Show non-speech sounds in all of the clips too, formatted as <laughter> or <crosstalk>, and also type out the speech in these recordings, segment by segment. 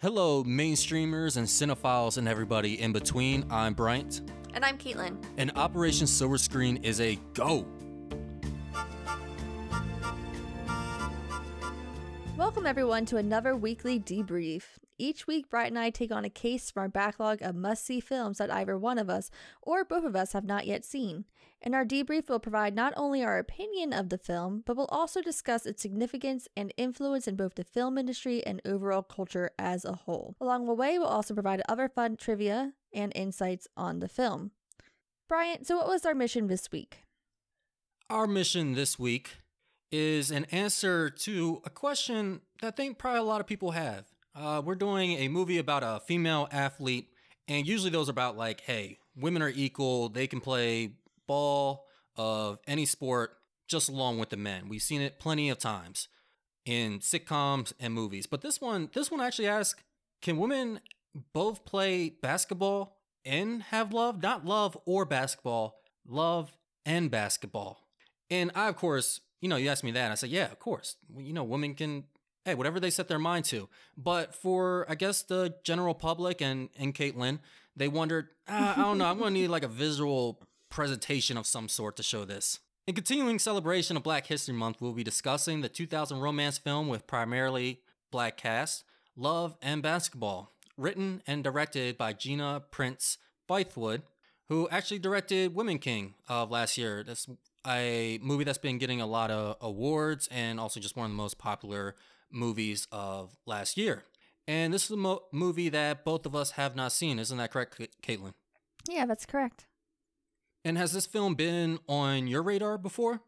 Hello, mainstreamers and cinephiles and everybody in between. I'm Bryant, And I'm Caitlin. and Operation Silver Screen is a go. Welcome, everyone, to another weekly debrief. Each week, Bryant and I take on a case from our backlog of must see films that either one of us or both of us have not yet seen. And our debrief will provide not only our opinion of the film, but will also discuss its significance and influence in both the film industry and overall culture as a whole. Along the way, we'll also provide other fun trivia and insights on the film. Bryant, so what was our mission this week? Our mission this week is an answer to a question that I think probably a lot of people have. Uh, we're doing a movie about a female athlete, and usually those are about like, hey, women are equal, they can play ball of any sport just along with the men. We've seen it plenty of times in sitcoms and movies. But this one, this one actually asks, can women both play basketball and have love? Not love or basketball, love and basketball. And I, of course, you know, you asked me that. I said, yeah, of course. You know, women can, hey, whatever they set their mind to. But for, I guess, the general public and, and Caitlin, they wondered, ah, I don't know, I'm going to need like a visual presentation of some sort to show this. In continuing celebration of Black History Month, we'll be discussing the 2000 romance film with primarily black cast, Love and Basketball, written and directed by Gina Prince Bythewood, who actually directed Woman King of last year. That's a movie that's been getting a lot of awards and also just one of the most popular movies of last year. And this is a mo- movie that both of us have not seen. Isn't that correct, Ca- Caitlin? Yeah, that's correct. And has this film been on your radar before?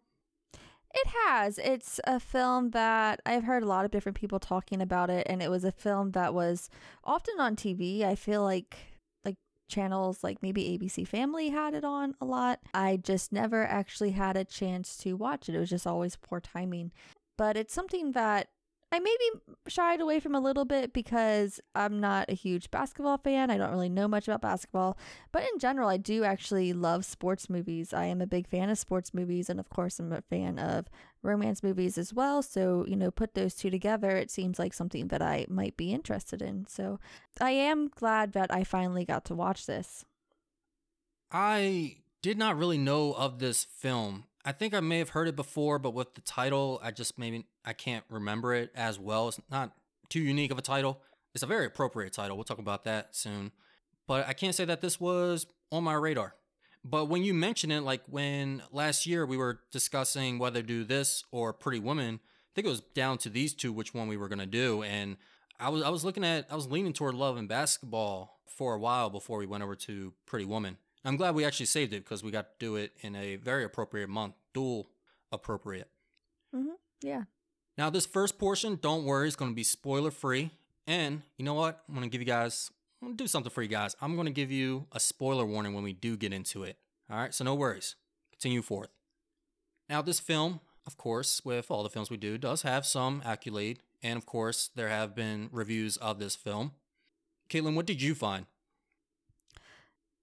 It has. It's a film that I've heard a lot of different people talking about it, and it was a film that was often on TV. I feel like like channels like maybe ABC Family had it on a lot. I just never actually had a chance to watch it. It was just always poor timing. But it's something that I maybe shied away from a little bit because I'm not a huge basketball fan. I don't really know much about basketball. But in general, I do actually love sports movies. I am a big fan of sports movies. And of course, I'm a fan of romance movies as well. So, you know, put those two together, it seems like something that I might be interested in. So I am glad that I finally got to watch this. I did not really know of this film. I think I may have heard it before, but with the title, I just maybe I can't remember it as well. It's not too unique of a title. It's a very appropriate title. We'll talk about that soon. But I can't say that this was on my radar. But when you mention it, like when last year we were discussing whether to do this or Pretty Woman, I think it was down to these two which one we were gonna do. And I was I was looking at I was leaning toward Love and Basketball for a while before we went over to Pretty Woman. I'm glad we actually saved it because we got to do it in a very appropriate month, dual appropriate. Mm-hmm. Yeah. Now, this first portion, don't worry, is going to be spoiler free. And you know what? I'm going to give you guys, I'm going to do something for you guys. I'm going to give you a spoiler warning when we do get into it. All right, so no worries. Continue forth. Now, this film, of course, with all the films we do, does have some accolade. And of course, there have been reviews of this film. Caitlin, what did you find?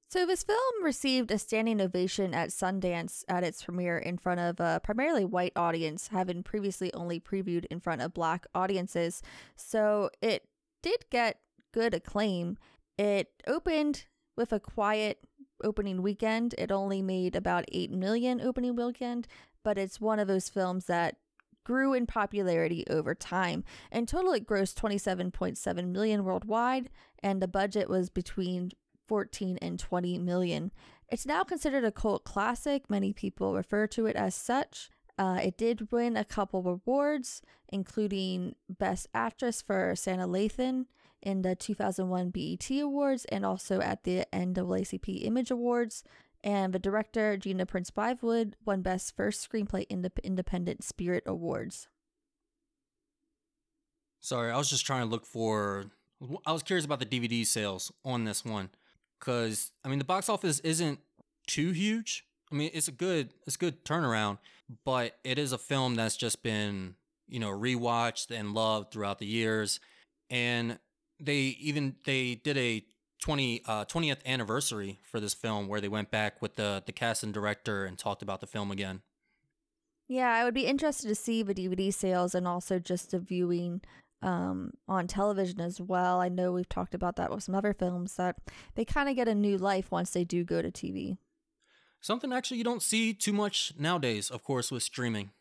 So this film received a standing ovation at Sundance at its premiere in front of a primarily white audience, having previously only previewed in front of black audiences. So it did get good acclaim. It opened with a quiet opening weekend. It only made about 8 million opening weekend, but it's one of those films that grew in popularity over time. In total it grossed 27.7 million worldwide and the budget was between 14 and 20 million. It's now considered a cult classic. Many people refer to it as such. Uh, it did win a couple awards, including Best Actress for Sanaa Lathan in the 2001 BET Awards and also at the NAACP Image Awards. And the director, Gina Prince Bythewood, won Best First Screenplay in the Independent Spirit Awards. Sorry, I was just trying to look for. I was curious about the DVD sales on this one, because I mean the box office isn't too huge. I mean it's a good it's a good turnaround, but it is a film that's just been you know rewatched and loved throughout the years, and they even they did a 20 uh, 20th anniversary for this film where they went back with the the cast and director and talked about the film again. Yeah, I would be interested to see the DVD sales and also just the viewing um, on television as well. I know we've talked about that with some other films that they kind of get a new life once they do go to TV. Something actually you don't see too much nowadays, of course, with streaming.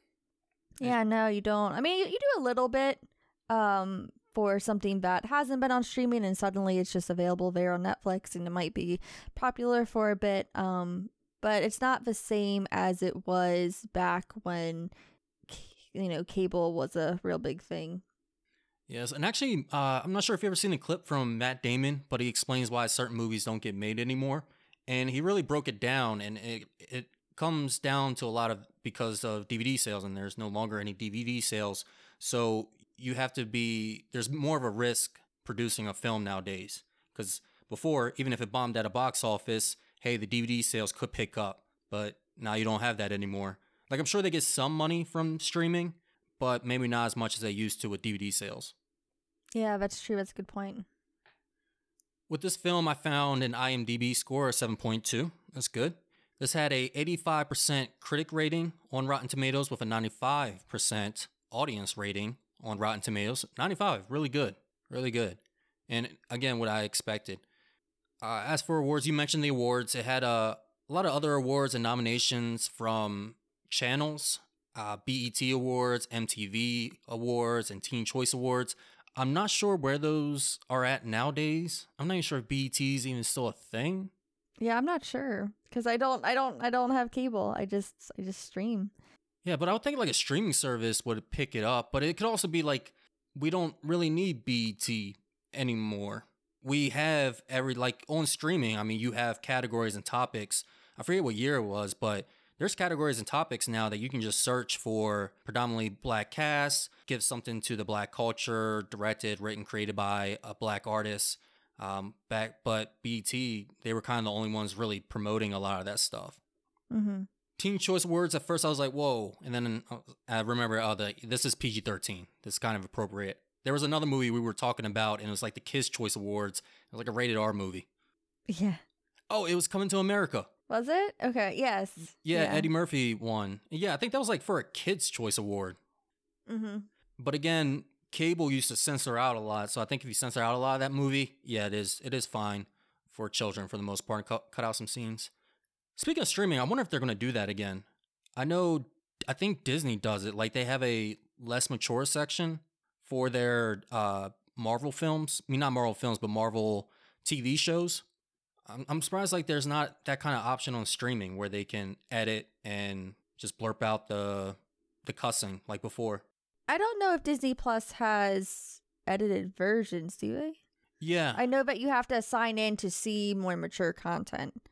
Yeah, no, you don't. I mean, you, you do a little bit um, for something that hasn't been on streaming and suddenly it's just available there on Netflix and it might be popular for a bit. Um, but it's not the same as it was back when, you know, cable was a real big thing. Yes, and actually, uh, I'm not sure if you've ever seen a clip from Matt Damon, but he explains why certain movies don't get made anymore and he really broke it down and it, it comes down to a lot of because of dvd sales and there's no longer any dvd sales so you have to be there's more of a risk producing a film nowadays because before even if it bombed at a box office hey the dvd sales could pick up but now you don't have that anymore. Like i'm sure they get some money from streaming but maybe not as much as they used to with dvd sales yeah that's true that's a good point with this film, I found an IMDb score of 7.2. That's good. This had a 85% critic rating on Rotten Tomatoes with a 95% audience rating on Rotten Tomatoes. 95, really good, really good. And again, what I expected. Uh, as for awards, you mentioned the awards. It had a, a lot of other awards and nominations from channels, uh, BET Awards, MTV Awards, and Teen Choice Awards. I'm not sure where those are at nowadays. I'm not even sure if BET is even still a thing. Yeah, I'm not sure because I don't, I don't, I don't have cable. I just, I just stream. Yeah, but I would think like a streaming service would pick it up. But it could also be like we don't really need BET anymore. We have every like on streaming. I mean, you have categories and topics. I forget what year it was, but there's categories and topics now that you can just search for predominantly black casts, give something to the black culture, directed, written, created by a black artist. Um, back, but BET, they were kind of the only ones really promoting a lot of that stuff. Mm-hmm. Teen Choice Awards. At first, I was like, "Whoa!" And then uh, I remember, oh, the, this is PG thirteen. This is kind of appropriate. There was another movie we were talking about, and it was like the Kids Choice Awards. It was like a rated R movie. Yeah. Oh, it was Coming to America. Was it? Okay. Yes. Yeah, yeah, Eddie Murphy won. Yeah, I think that was like for a Kids Choice Award. Mm-hmm. But again, cable used to censor out a lot, so I think if you censor out a lot of that movie, yeah, it is it is fine for children for the most part cut, cut out some scenes. Speaking of streaming, I wonder if they're going to do that again. I know, I think Disney does it. Like they have a less mature section for their uh, Marvel films. I mean, not Marvel films, but Marvel TV shows. I'm, I'm surprised like there's not that kind of option on streaming where they can edit and just blurp out the the cussing like before. I don't know if Disney Plus has edited versions, do they? Yeah. I know that you have to sign in to see more mature content.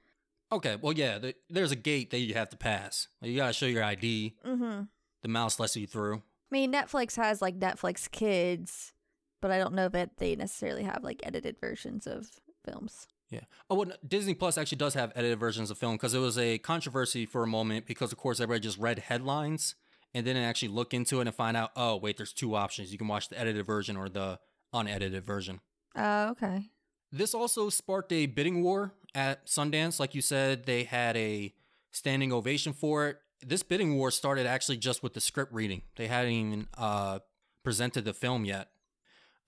Okay, well, yeah, the, there's a gate that you have to pass. Like, you gotta show your ID. Mm-hmm. The mouse lets you through. I mean, Netflix has like Netflix Kids, but I don't know that they necessarily have like edited versions of films. Yeah. Oh, well, Disney Plus actually does have edited versions of film because it was a controversy for a moment because, of course, everybody just read headlines and didn't actually look into it and find out, oh, wait, there's two options. You can watch the edited version or the unedited version. Oh, uh, okay. This also sparked a bidding war at Sundance. Like you said, they had a standing ovation for it. This bidding war started actually just with the script reading. They hadn't even uh, presented the film yet.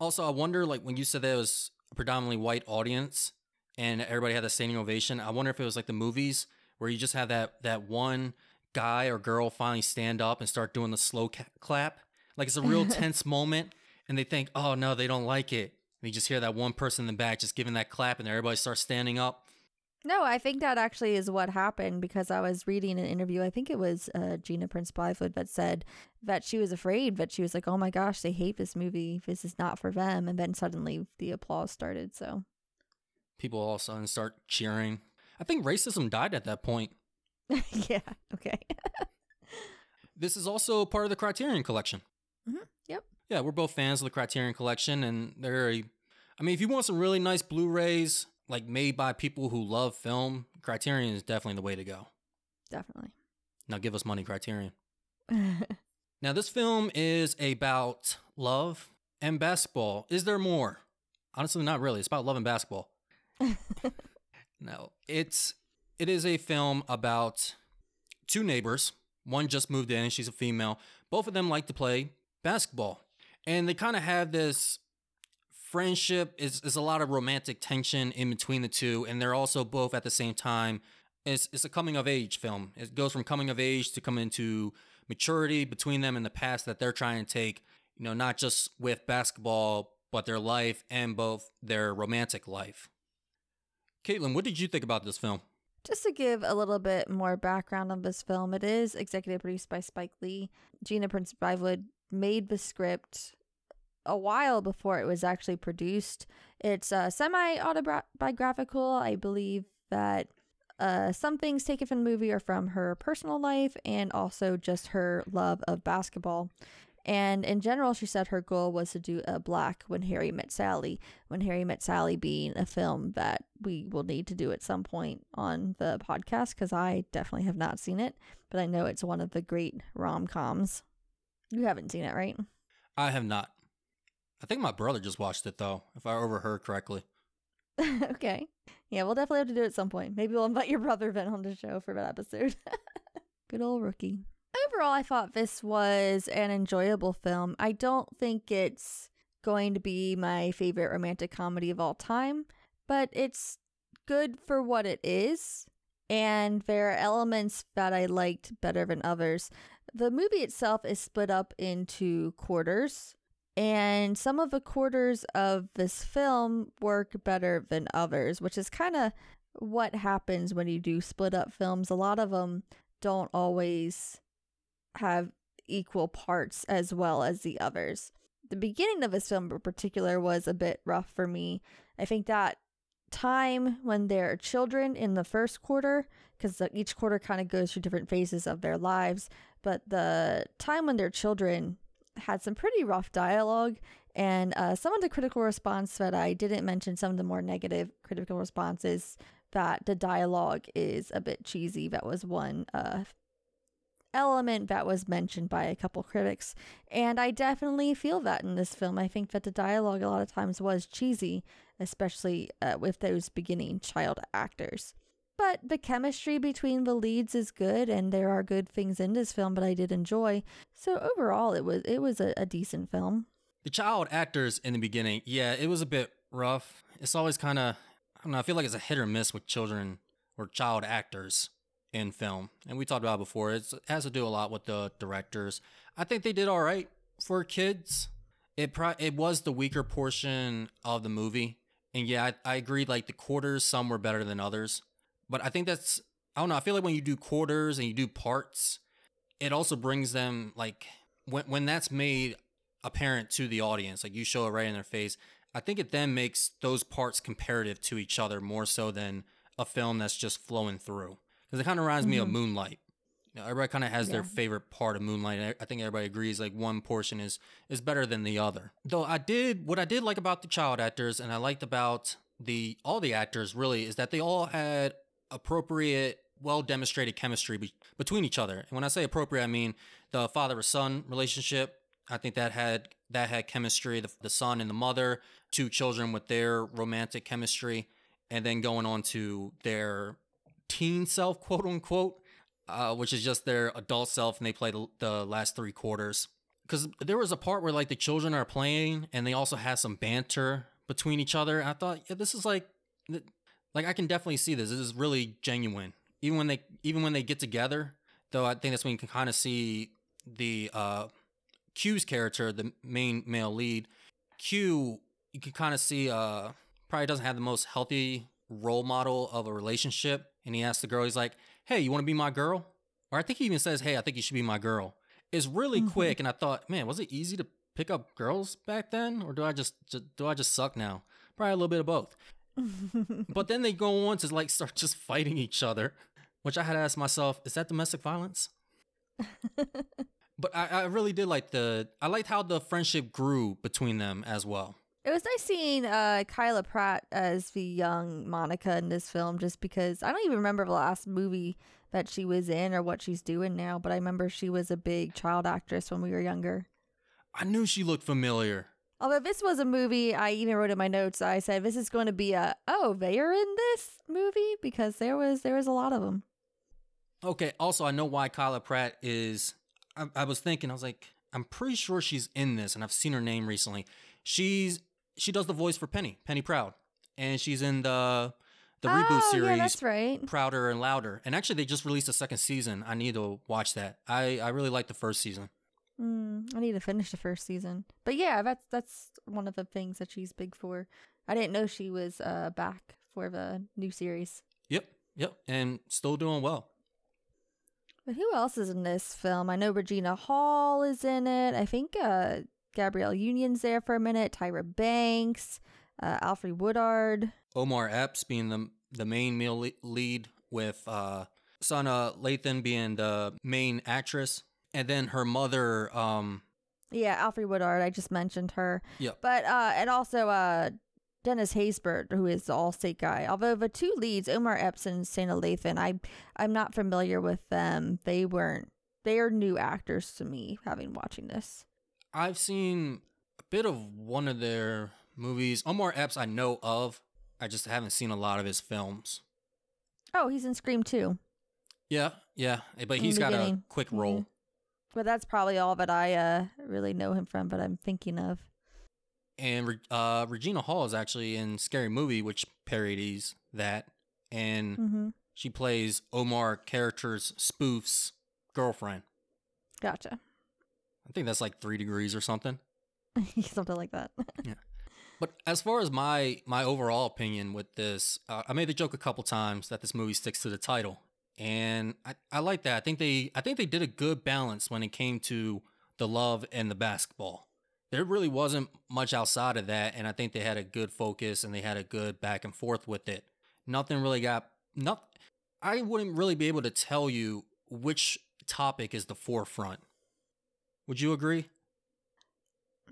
Also, I wonder, like, when you said that it was a predominantly white audience, and everybody had a standing ovation. I wonder if it was like the movies where you just have that that one guy or girl finally stand up and start doing the slow ca- clap. Like it's a real <laughs> tense moment, and they think, "Oh no, they don't like it." And you just hear that one person in the back just giving that clap, and everybody starts standing up. No, I think that actually is what happened because I was reading an interview. I think it was uh, Gina Prince Bythewood that said that she was afraid, but she was like, "Oh my gosh, they hate this movie. This is not for them." And then suddenly the applause started. So people all of a sudden start cheering. I think racism died at that point. <laughs> yeah, okay. <laughs> this is also part of the Criterion Collection. Mm-hmm. Yep. Yeah, we're both fans of the Criterion Collection, and they're, a, I mean, if you want some really nice Blu rays, like made by people who love film, Criterion is definitely the way to go. Definitely. Now give us money, Criterion. <laughs> now, this film is about love and basketball. Is there more? Honestly, not really. It's about love and basketball. <laughs> no, it's it is a film about two neighbors. One just moved in, and she's a female. Both of them like to play basketball. and they kind of have this friendship is is a lot of romantic tension in between the two and they're also both at the same time it's it's a coming of age film it goes from coming of age to coming into maturity between them and the past that they're trying to take you know not just with basketball but their life and both their romantic life caitlin what did you think about this film Just to give a little bit more background on this film, it is executive produced by Spike Lee. Gina Prince Bythewood made the script a while before it was actually produced. It's uh, semi autobiographical. I believe that uh, some things taken from the movie are from her personal life and also just her love of basketball. And in general, she said her goal was to do a black When Harry Met Sally. When Harry Met Sally being a film that we will need to do at some point on the podcast because I definitely have not seen it, but I know it's one of the great rom coms. You haven't seen it, right? i have not i think my brother just watched it though if i overheard correctly <laughs> okay. Yeah, we'll definitely have to do it at some point. Maybe we'll invite your brother <laughs> Ben on the show for that episode. <laughs> Good old rookie. Overall, I thought this was an enjoyable film. I don't think it's going to be my favorite romantic comedy of all time, but it's good for what it is. And there are elements that I liked better than others. The movie itself is split up into quarters, and some of the quarters of this film work better than others, which is kind of what happens when you do split up films. A lot of them don't always have equal parts as well as the others. The beginning of this film in particular was a bit rough for me. I think that time when they're children in the first quarter, because each quarter kind of goes through different phases of their lives, but the time when they're children had some pretty rough dialogue. And uh, some of the critical response that I didn't mention, some of the more negative critical responses, that the dialogue is a bit cheesy. That was one uh, element that was mentioned by a couple critics. And I definitely feel that in this film. I think that the dialogue a lot of times was cheesy, especially uh, with those beginning child actors. But the chemistry between the leads is good, and there are good things in this film that I did enjoy. So overall, it was it was a, a decent film. The child actors in the beginning, yeah, it was a bit rough. It's always kind of, I don't know, I feel like it's a hit or miss with children or child actors in film. And we talked about it before. It's, it has to do a lot with the directors. I think they did all right for kids. It pro- it was the weaker portion of the movie. And yeah, I, I agree. Like the quarters, some were better than others. But I think that's, I don't know. I feel like when you do quarters and you do parts, it also brings them like when when that's made apparent to the audience, like you show it right in their face. I think it then makes those parts comparative to each other more so than a film that's just flowing through. Because it kind of reminds me of mm-hmm. Moonlight. You know, everybody kind of has their favorite part of Moonlight. I- I think everybody agrees like one portion is is better than the other. Though I did what I did like about the child actors and I liked about the all the actors really is that they all had appropriate, well demonstrated chemistry be- between each other. And when I say appropriate, I mean the father son relationship. I think that had that had chemistry. The, the son and the mother, two children with their romantic chemistry, and then going on to their teen self, quote unquote, uh, which is just their adult self, and they play the, the last three quarters. Because there was a part where like the children are playing, and they also have some banter between each other. I thought, yeah, this is like, like I can definitely see this. This is really genuine. Even when they, even when they get together, though, I think that's when you can kind of see the uh, Q's character, the main male lead. Q, you can kind of see, uh, probably doesn't have the most healthy role model of a relationship. And he asks the girl, he's like, "Hey, you want to be my girl?" Or I think he even says, "Hey, I think you should be my girl." It's really Mhm. quick, and I thought, man, was it easy to pick up girls back then, or do I just, just do I just suck now? Probably a little bit of both. But then they go on to like start <laughs> just fighting each other, which I had to ask myself, is that domestic violence? <laughs> But I, I really did like the I liked how the friendship grew between them as well. It was nice seeing uh, Kyla Pratt as the young Monica in this film, just because I don't even remember the last movie that she was in or what she's doing now, but I remember she was a big child actress when we were younger. I knew she looked familiar. Although this was a movie, I even wrote in my notes. I said this is going to be a oh they are in this movie because there was there was a lot of them. Okay, also I know why Kyla Pratt is I, I was thinking, I was like, I'm pretty sure she's in this, and I've seen her name recently. She's she does the voice for Penny, Penny Proud, and she's in the the reboot oh, series Yeah, that's right. Prouder and Louder. And actually, they just released a second season. I need to watch that. I I really like the first season. Mm, I need to finish the first season. But yeah, that's that's one of the things that she's big for. I didn't know she was uh back for the new series. Yep, yep, and still doing well. But who else is in this film? I know Regina Hall is in it. I think uh Gabrielle Union's there for a minute. Tyra Banks, uh, Alfre Woodard. Omar Epps being the the main male le- lead, with uh, Sanaa Lathan being the main actress, and then her mother. Um, Yeah, Alfre Woodard. I just mentioned her. Yep. But uh, and also uh, Dennis Haysbert, who is the Allstate guy. Although the two leads, Omar Epps and Sanaa Lathan, I I'm not familiar with them. They weren't. They are new actors to me, having watching this. I've seen a bit of one of their movies. Omar Epps, I know of. I just haven't seen a lot of his films. Oh, he's in Scream too. Yeah, yeah, but In he's got a beginning. quick Mhm. role. But that's probably all that I uh really know him from. But I'm thinking of. And uh, Regina Hall is actually in Scary Movie, which parodies that, and Mm-hmm. she plays Omar character's spoof's girlfriend. Gotcha. I think that's like three degrees or something. <laughs> Something like that. <laughs> Yeah. But as far as my my overall opinion with this, uh, I made the joke a couple times that this movie sticks to the title, and I, I like that. I think they I think they did a good balance when it came to the love and the basketball. There really wasn't much outside of that, and I think they had a good focus and they had a good back and forth with it. Nothing really got not. I wouldn't really be able to tell you which topic is the forefront. Would you agree?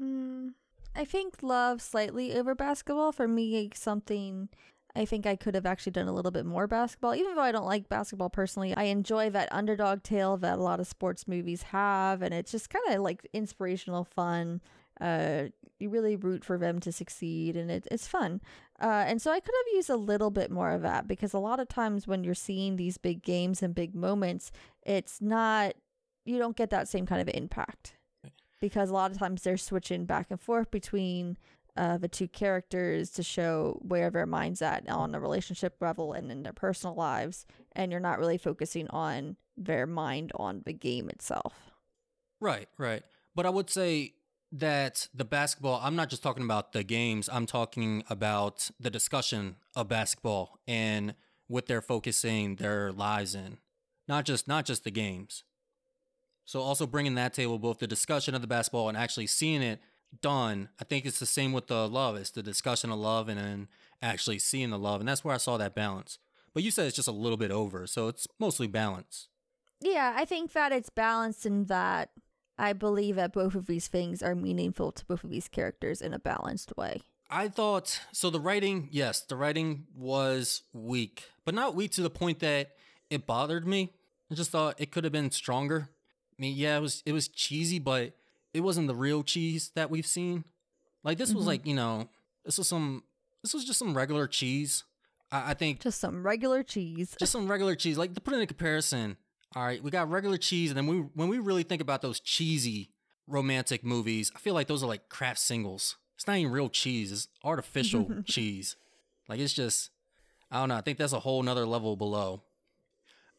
Mm, I think love slightly over basketball. For me, something I think I could have actually done a little bit more basketball. Even though I don't like basketball personally, I enjoy that underdog tale that a lot of sports movies have, and it's just kind of like inspirational fun. Uh, you really root for them to succeed, and it, it's fun. Uh, and so I could have used a little bit more of that because a lot of times when you're seeing these big games and big moments, it's not you don't get that same kind of impact because a lot of times they're switching back and forth between uh, the two characters to show where their mind's at on the relationship level and in their personal lives, and you're not really focusing on their mind on the game itself. Right, right. But I would say that the basketball, I'm not just talking about the games, I'm talking about the discussion of basketball and what they're focusing their lives in. Not just not just the games. So also bringing that table both the discussion of the basketball and actually seeing it done. I think it's the same with the love. It's the discussion of love and then actually seeing the love and that's where I saw that balance. But you said it's just a little bit over, so it's mostly balance. Yeah, I think that it's balanced in that I believe that both of these things are meaningful to both of these characters in a balanced way. I thought so. The writing, yes, the writing was weak, but not weak to the point that it bothered me. I just thought it could have been stronger. I mean, yeah, it was it was cheesy, but it wasn't the real cheese that we've seen. Like this was Mhm. like you know, this was some this was just some regular cheese. I, I think Just some regular cheese. just some regular cheese. Like to put it in comparison, all right, we got regular cheese, and then we when we really think about those cheesy romantic movies, I feel like those are like Kraft Singles. It's not even real cheese; it's artificial <laughs> cheese. Like it's just, I don't know. I think that's a whole nother level below.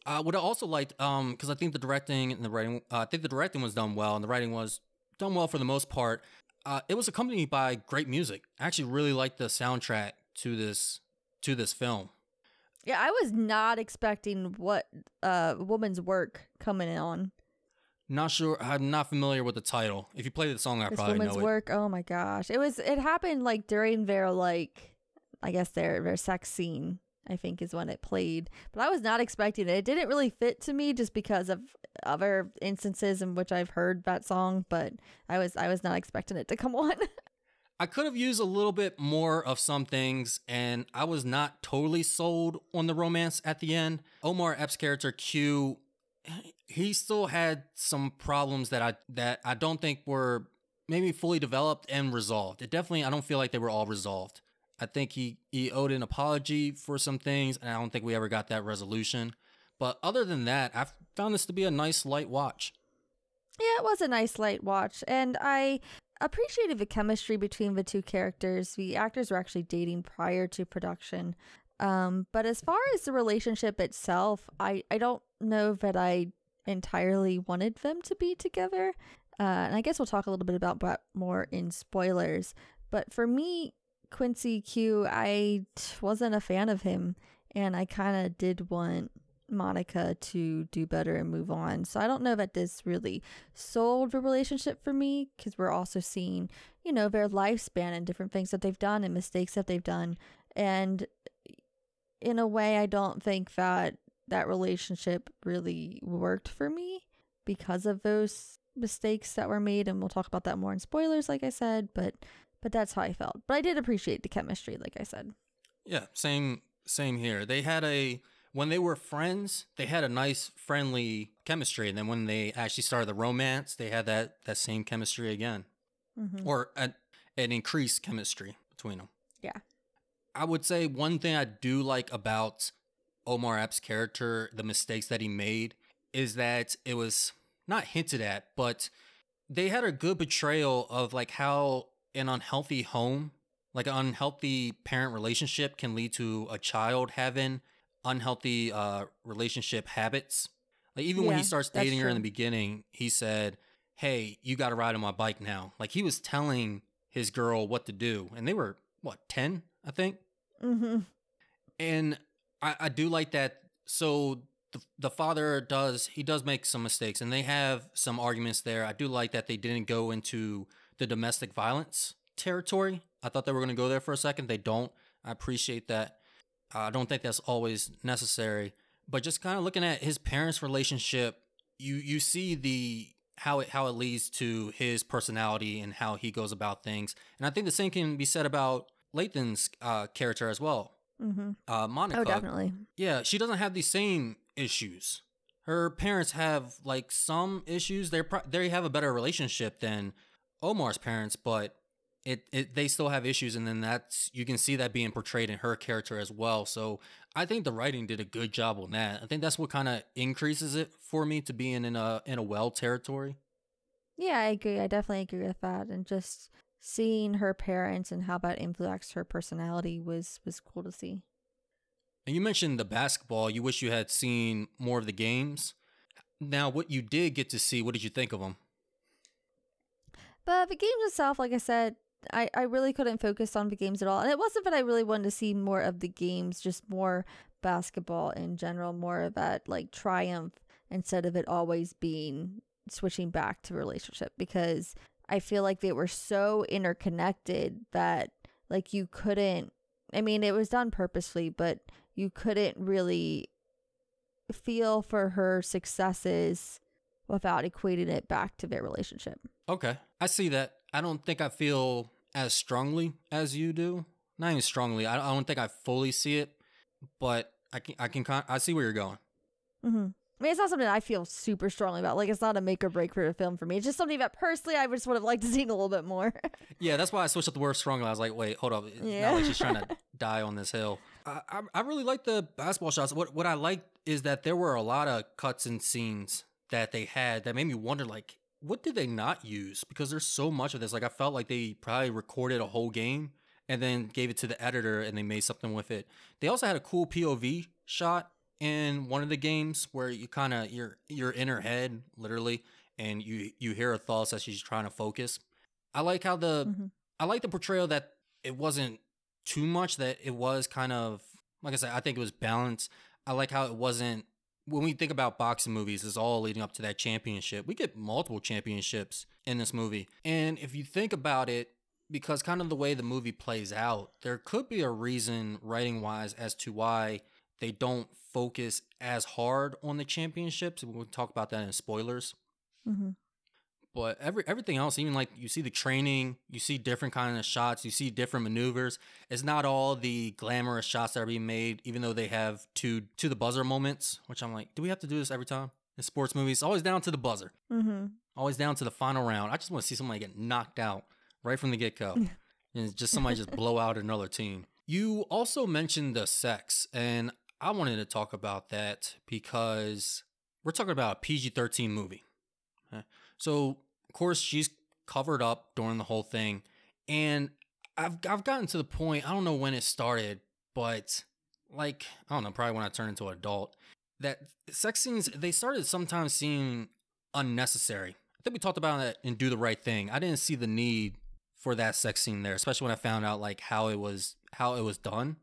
Uh, what I also liked, um, because I think the directing and the writing, uh, I think the directing was done well, and the writing was done well for the most part. Uh, it was accompanied by great music. I actually really liked the soundtrack to this to this film. Yeah, I was not expecting what uh woman's work coming on. Not sure. I'm not familiar with the title. If you play the song, I this probably woman's know it. work. Oh my gosh. It was it happened like during their like I guess their their sex scene, I think is when it played. But I was not expecting it. It didn't really fit to me just because of other instances in which I've heard that song, but I was I was not expecting it to come <laughs> on. I could have used a little bit more of some things, and I was not totally sold on the romance at the end. Omar Epps' character Q, he still had some problems that I that I don't think were maybe fully developed and resolved. It definitely I don't feel like they were all resolved. I think he he owed an apology for some things, and I don't think we ever got that resolution. But other than that, I found this to be a nice light watch. Yeah, it was a nice light watch, and I appreciated the chemistry between the two characters. The actors were actually dating prior to production. Um, but as far as the relationship itself, I, I don't know that I entirely wanted them to be together. Uh, and I guess we'll talk a little bit about that more in spoilers. But for me, Quincy Q, I wasn't a fan of him, and I kind of did want Monica to do better and move on. So I don't know that this really sold the relationship for me because we're also seeing, you know, their lifespan and different things that they've done and mistakes that they've done. And in a way, I don't think that that relationship really worked for me because of those mistakes that were made and we'll talk about that more in spoilers like I said, but but that's how I felt. But I did appreciate the chemistry like I said. Yeah, same same here. They had a when they were friends, they had a nice friendly chemistry and then when they actually started the romance, they had that that same chemistry again. Mm-hmm. Or an, an increased chemistry between them. Yeah. I would say one thing I do like about Omar Epps' character, the mistakes that he made, is that it was not hinted at, but they had a good portrayal of like how an unhealthy home, like an unhealthy parent relationship, can lead to a child having unhealthy uh, relationship habits. Like even when he starts dating her in the beginning, he said, "Hey, you got to ride on my bike now." Like he was telling his girl what to do, and they were what ten, I think. Mm-hmm. And I, I do like that. So the, the father does he does make some mistakes, and they have some arguments there. I do like that they didn't go into the domestic violence territory. I thought they were going to go there for a second. They don't. I appreciate that. I don't think that's always necessary, but just kind of looking at his parents' relationship, you you see the how it how it leads to his personality and how he goes about things. And I think the same can be said about Lathan's uh, character as well. Mm-hmm. Uh, Monica, Oh, definitely. yeah, she doesn't have these same issues. Her parents have like some issues. They're pro- they have a better relationship than Omar's parents, but it, it they still have issues, and then that's you can see that being portrayed in her character as well. So I think the writing did a good job on that. I think that's what kind of increases it for me to being in a in a well territory. Yeah, I agree. I definitely agree with that. And just seeing her parents and how that influenced her personality was was cool to see. And you mentioned the basketball. You wish you had seen more of the games. Now, what you did get to see, what did you think of them? But the games itself, like I said, I, I really couldn't focus on the games at all. And it wasn't that I really wanted to see more of the games, just more basketball in general, more of that like triumph instead of it always being switching back to relationship because I feel like they were so interconnected that like you couldn't I mean it was done purposefully, but you couldn't really feel for her successes without equating it back to their relationship. Okay, I see that. I don't think I feel as strongly as you do. Not even strongly. I, I don't think I fully see it, but I can. I can. I see where you're going. Mm-hmm. I mean, it's not something I feel super strongly about. Like, it's not a make or break for a film for me. It's just something that personally I just would have liked to <laughs> see a little bit more. <laughs> Yeah, that's why I switched up the word strongly. I was like, wait, hold up. It's Yeah. not like she's trying to <laughs> die on this hill. I, I, I really like the basketball shots. What what I liked is that there were a lot of cuts and scenes that they had that made me wonder, like, what did they not use? Because there's so much of this. Like, I felt like they probably recorded a whole game and then gave it to the editor and they made something with it. They also had a cool POV shot in one of the games where you kind of you're you're in her head literally and you you hear her thoughts as she's trying to focus. I like how the Mhm. I like the portrayal that it wasn't too much that it was kind of like I said I think it was balanced. I like how it wasn't when we think about boxing movies it's all leading up to that championship. We get multiple championships in this movie. And if you think about it because kind of the way the movie plays out, there could be a reason writing wise as to why they don't focus as hard on the championships. We'll talk about that in spoilers. mm-hmm. But every everything else, even like you see the training, you see different kind of shots, you see different maneuvers. It's not all the glamorous shots that are being made, even though they have two to the buzzer moments, which I'm like, do we have to do this every time? In sports movies, always down to the buzzer, Mm-hmm. always down to the final round. I just want to see somebody get knocked out right from the get go, <laughs> and just somebody just blow out another team. You also mentioned the sex, and I wanted to talk about that because we're talking about a PG 13 movie. So, course, she's covered up during the whole thing. And I've, I've gotten to the point, I don't know when it started, but like, I don't know, probably when I turned into an adult, that sex scenes, they started sometimes seeming unnecessary. I think we talked about it in Do the Right Thing. I didn't see the need for that sex scene there, especially when I found out like how it was how it was done.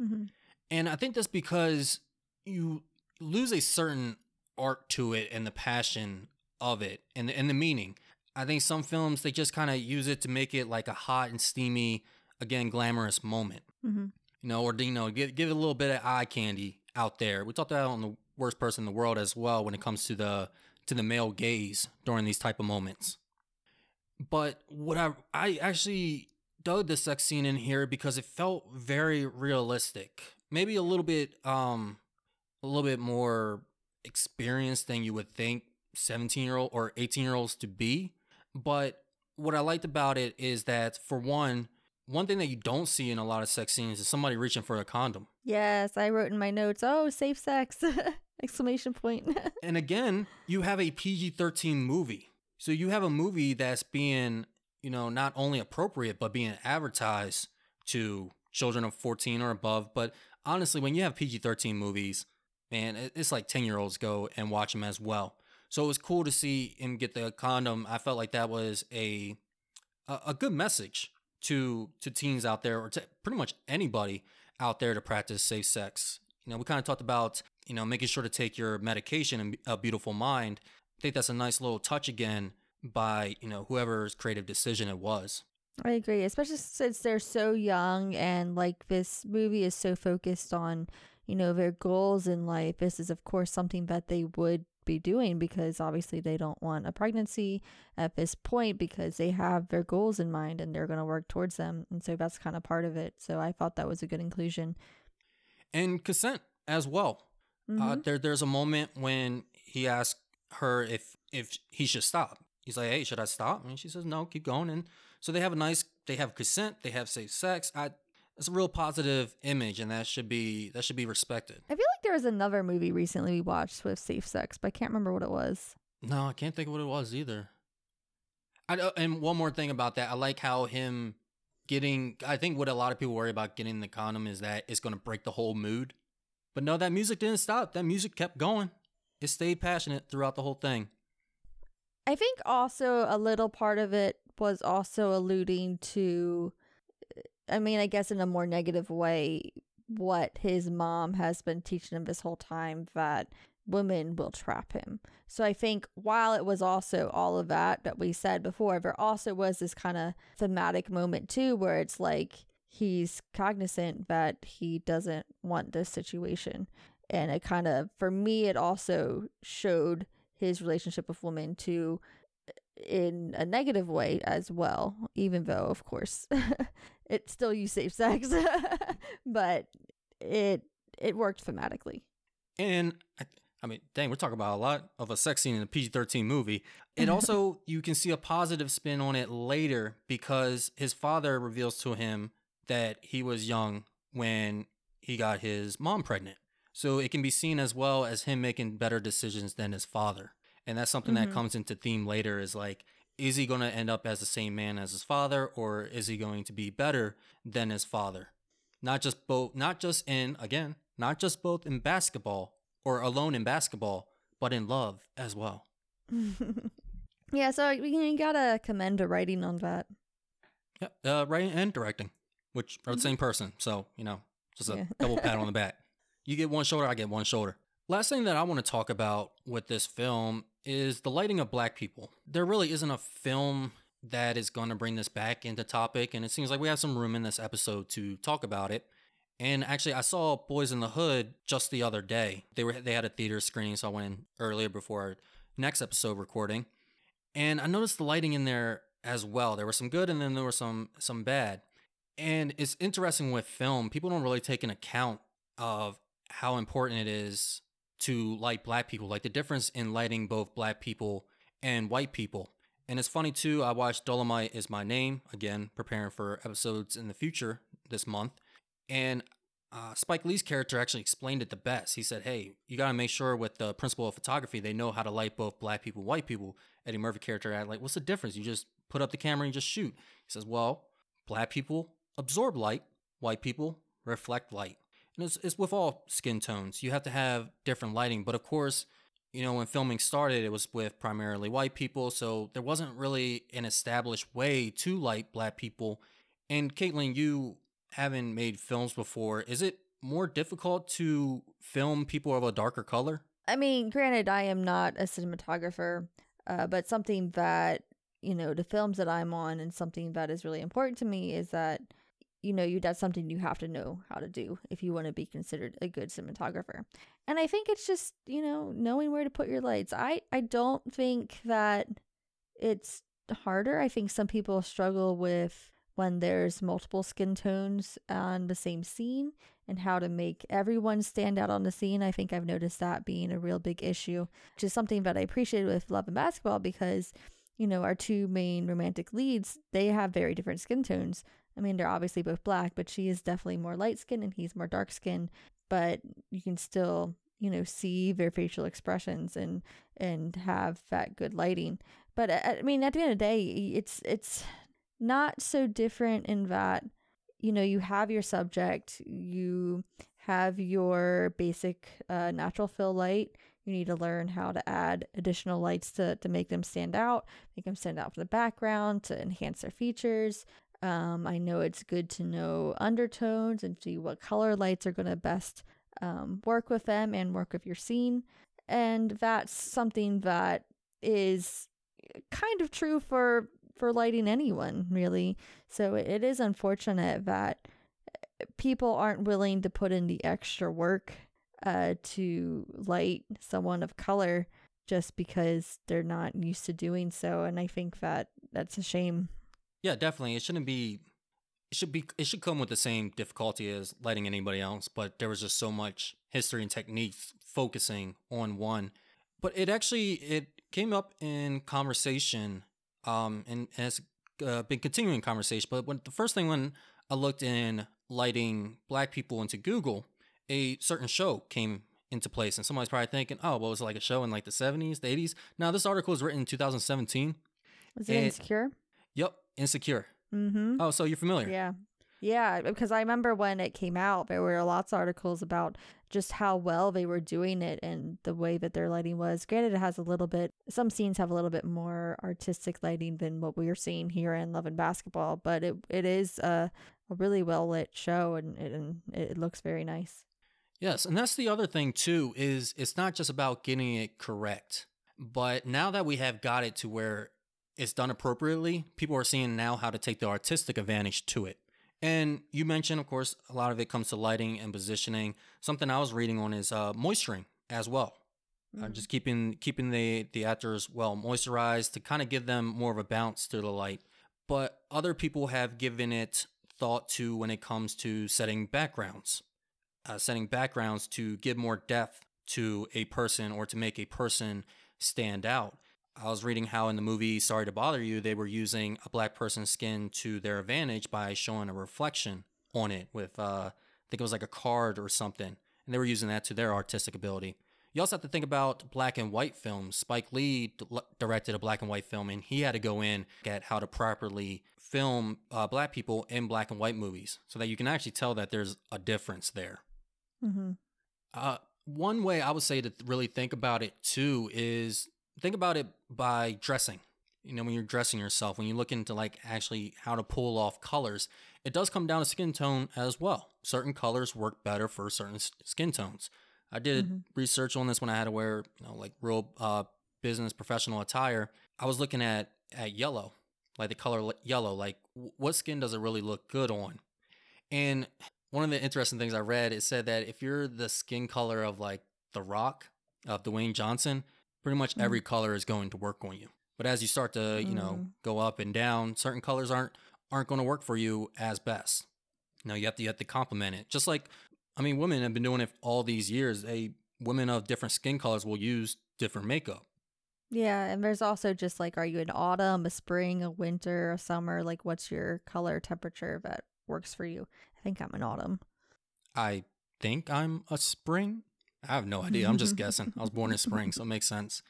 Mm-hmm. And I think that's because you lose a certain art to it and the passion of it and and the meaning. I think some films they just kind of use it to make it like a hot and steamy, again glamorous moment. Mm-hmm. You know, or you know, give give it a little bit of eye candy out there. We talked about on the worst person in the world as well when it comes to the to the male gaze during these type of moments. But what I I actually dug the sex scene in here because it felt very realistic. Maybe a little bit um a little bit more experienced than you would think 17 year old or 18 year olds to be. But what I liked about it is that for one, one thing that you don't see in a lot of sex scenes is somebody reaching for a condom. Yes, I wrote in my notes, oh, safe sex! <laughs> Exclamation point. <laughs> and again, you have a PG 13 movie. So you have a movie that's being, you know, not only appropriate, but being advertised to children of 14 or above. But honestly, when you have PG 13 movies, man, it's like 10 year olds go and watch them as well. So it was cool to see him get the condom. I felt like that was a a, good message to to teens out there or to pretty much anybody out there to practice safe sex. You know, we kind of talked about, you know, making sure to take your medication and a beautiful mind. I think that's a nice little touch again by, you know, whoever's creative decision it was. I agree, especially since they're so young and like this movie is so focused on, you know, their goals in life. This is of course something that they would be doing because obviously they don't want a pregnancy at this point because they have their goals in mind and they're going to work towards them. And so that's kind of part of it. So I thought that was a good inclusion. And consent as well. Uh, mm-hmm. Uh, there, there's a moment when he asks her if if he should stop. He's like, "Hey, should I stop?" And she says, "No, keep going." And so they have a nice, they have consent, they have safe sex. I it's a real positive image and that should be that should be respected. I feel like there was another movie recently we watched with safe sex, but I can't remember what it was. No, I can't think of what it was either. I and one more thing about that, I like how him getting I think what a lot of people worry about getting the condom is that it's going to break the whole mood. But no, that music didn't stop. That music kept going. It stayed passionate throughout the whole thing. I think also a little part of it was also alluding to I mean, I guess in a more negative way, what his mom has been teaching him this whole time that women will trap him. So I think while it was also all of that that we said before, there also was this kind of thematic moment too where it's like he's cognizant that he doesn't want this situation. And it kind of, for me, it also showed his relationship with women too in a negative way as well, even though, of course, <laughs> it still used safe sex, <laughs> but it it worked thematically. And I mean, dang, we're talking about a lot of a sex scene in a PG thirteen movie. It <laughs> also you can see a positive spin on it later because his father reveals to him that he was young when he got his mom pregnant. So it can be seen as well as him making better decisions than his father. And that's something mm-hmm. that comes into theme later is like is he going to end up as the same man as his father or is he going to be better than his father? Not just both not just in again not just both in basketball or alone in basketball but in love as well. <laughs> Yeah so you gotta commend the writing on that. Yeah uh, writing and directing which are the same person so you know just a yeah. double pat on the <laughs> back. You get one shoulder i get one shoulder. Last thing that i want to talk about with this film is the lighting of black people. There really isn't a film that is going to bring this back into topic, and it seems like we have some room in this episode to talk about it. And actually, I saw Boyz n the Hood just the other day. They were they had a theater screening, so I went in earlier before our next episode recording, and I noticed the lighting in there as well. There were some good, and then there were some some bad. And it's interesting with film, people don't really take an account of how important it is to light black people, like the difference in lighting both black people and white people. And it's funny too, I watched Dolomite is My Name, again, preparing for episodes in the future this month. And uh, Spike Lee's character actually explained it the best. He said, Hey, you got to make sure with the principle of photography, they know how to light both black people white people. Eddie Murphy character at, like, what's the difference? You just put up the camera and just shoot. He says, well, black people absorb light, white people reflect light. And it's, it's with all skin tones. You have to have different lighting. But of course, you know, when filming started, it was with primarily white people. So there wasn't really an established way to light black people. And Caitlin, you haven't made films before. Is it more difficult to film people of a darker color? I mean, granted, I am not a cinematographer, uh, but something that, you know, the films that I'm on and something that is really important to me is that, you know, you that's something you have to know how to do if you want to be considered a good cinematographer. And I think it's just, you know, knowing where to put your lights. I, I don't think that it's harder. I think some people struggle with when there's multiple skin tones on the same scene and how to make everyone stand out on the scene. I think I've noticed that being a real big issue, which is something that I appreciate with Love and Basketball because, you know, our two main romantic leads, they have very different skin tones. I mean, they're obviously both black, but she is definitely more light skinned and he's more dark skinned, but you can still, you know, see their facial expressions and and have that good lighting. But uh, I mean, at the end of the day, it's it's not so different in that you know you have your subject you have your basic uh, natural fill light you need to learn how to add additional lights to, to make them stand out make them stand out from the background to enhance their features um, i know it's good to know undertones and see what color lights are going to best um, work with them and work with your scene and that's something that is kind of true for for lighting anyone, really. So it is unfortunate that eh, people aren't willing to put in the extra work uh, to light someone of color just because they're not used to doing so. And I think that that's a shame. Yeah, definitely. It shouldn't be. It should be. It should come with the same difficulty as lighting anybody else. But there was just so much history and techniques focusing on one. But it actually it came up in conversation um, and has uh, been continuing conversation. But when the first thing when I looked in lighting black people into Google, a certain show came into place, and somebody's probably thinking, "Oh, well, was it like a show in like the '70s, the '80s?" Now, this article was written in 2017. Was it Insecure? Yep, Insecure. Mm-hmm. Oh, so you're familiar? Yeah. Yeah, because I remember when it came out, there were lots of articles about just how well they were doing it and the way that their lighting was. Granted, it has a little bit, some scenes have a little bit more artistic lighting than what we are seeing here in Love and Basketball, but it it is a, a really well lit show and it, and it looks very nice. Yes, and that's the other thing too is it's not just about getting it correct, but now that we have got it to where it's done appropriately, people are seeing now how to take the artistic advantage to it. And you mentioned, of course, a lot of it comes to lighting and positioning. Something I was reading on is uh, moisturing as well. Uh, mm-hmm. Uh, just keeping keeping the the actors well moisturized to kind of give them more of a bounce to the light. But other people have given it thought to when it comes to setting backgrounds, uh, setting backgrounds to give more depth to a person or to make a person stand out. I was reading how in the movie Sorry to Bother You, they were using a black person's skin to their advantage by showing a reflection on it with, uh, I think it was like a card or something. And they were using that to their artistic ability. You also have to think about black and white films. Spike Lee d- directed a black and white film, and he had to go in at how to properly film uh, black people in black and white movies so that you can actually tell that there's a difference there. Mm-hmm. Uh, one way I would say to really think about it too is think about it by dressing. You know, when you're dressing yourself, when you look into like actually how to pull off colors, it does come down to skin tone as well. Certain colors work better for certain skin tones. I did mm-hmm. research on this when I had to wear, you know, like real uh, business professional attire. I was looking at at yellow, like the color yellow, like what skin does it really look good on? And one of the interesting things I read it said that if you're the skin color of like The Rock, of Dwayne Johnson, pretty much mm. every color is going to work on you. But as you start to, you know, mm. go up and down, certain colors aren't aren't going to work for you as best. Now you have to you have to complement it. Just like I mean, women have been doing it all these years. They women of different skin colors will use different makeup. Yeah, and there's also just like, are you in autumn, a spring, a winter, a summer? Like, what's your color temperature that works for you? I think I'm an autumn. I think I'm a spring. I have no idea. I'm just <laughs> guessing. I was born in spring, so it makes sense.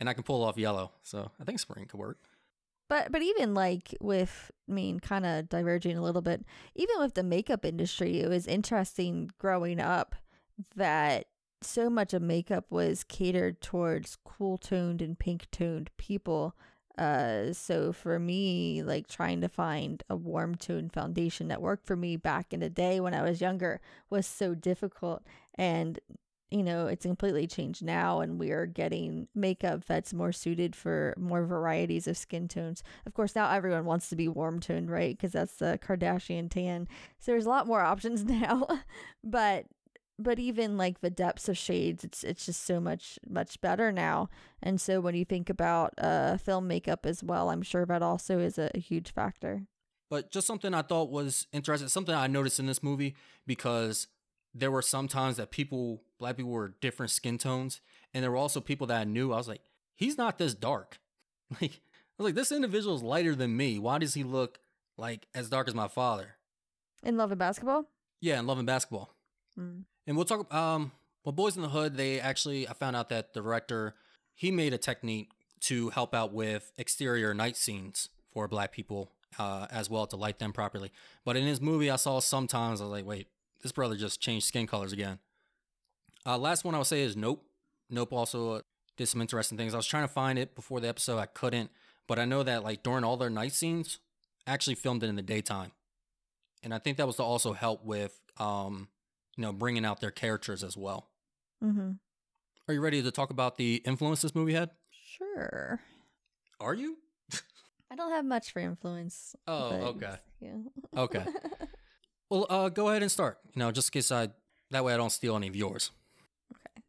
and I can pull off yellow. So I think spring could work. But but even like with I mean kind of diverging a little bit, even with the makeup industry, it was interesting growing up that so much of makeup was catered towards cool toned and pink toned people. Uh, so for me, like trying to find a warm toned foundation that worked for me back in the day when I was younger was so difficult. And you know, it's completely changed now, and we are getting makeup that's more suited for more varieties of skin tones. Of course, now everyone wants to be warm toned, right? Because that's the Kardashian tan. So there's a lot more <laughs> options now, but but even like the depths of shades it's it's just so much much better now and so when you think about uh film makeup as well i'm sure that also is a, a huge factor But just something I thought was interesting, something I noticed in this movie because there were some times that people, black people, were different skin tones, and there were also people that I knew. I was like, he's not this dark. <laughs> Like, I was like, this individual is lighter than me. Why does he look like as dark as my father? in love and basketball Yeah, in Love and basketball. mm. And we'll talk. Um, well, Boyz n the Hood. They actually, I found out that the director he made a technique to help out with exterior night scenes for black people uh, as well to light them properly. But in his movie, I saw sometimes I was like, wait, this brother just changed skin colors again. Uh, last one I would say is Nope. Nope also uh, did some interesting things. I was trying to find it before the episode, I couldn't. But I know that like during all their night scenes, actually filmed it in the daytime, and I think that was to also help with um, you know, bringing out their characters as well. mm-hmm. Are you ready to talk about the influence this movie had? sure Are you? <laughs> i don't have much for influence Oh, okay. yeah Okay. <laughs> Well, uh, go ahead and start. You know, just in case I, that way I don't steal any of yours. Okay.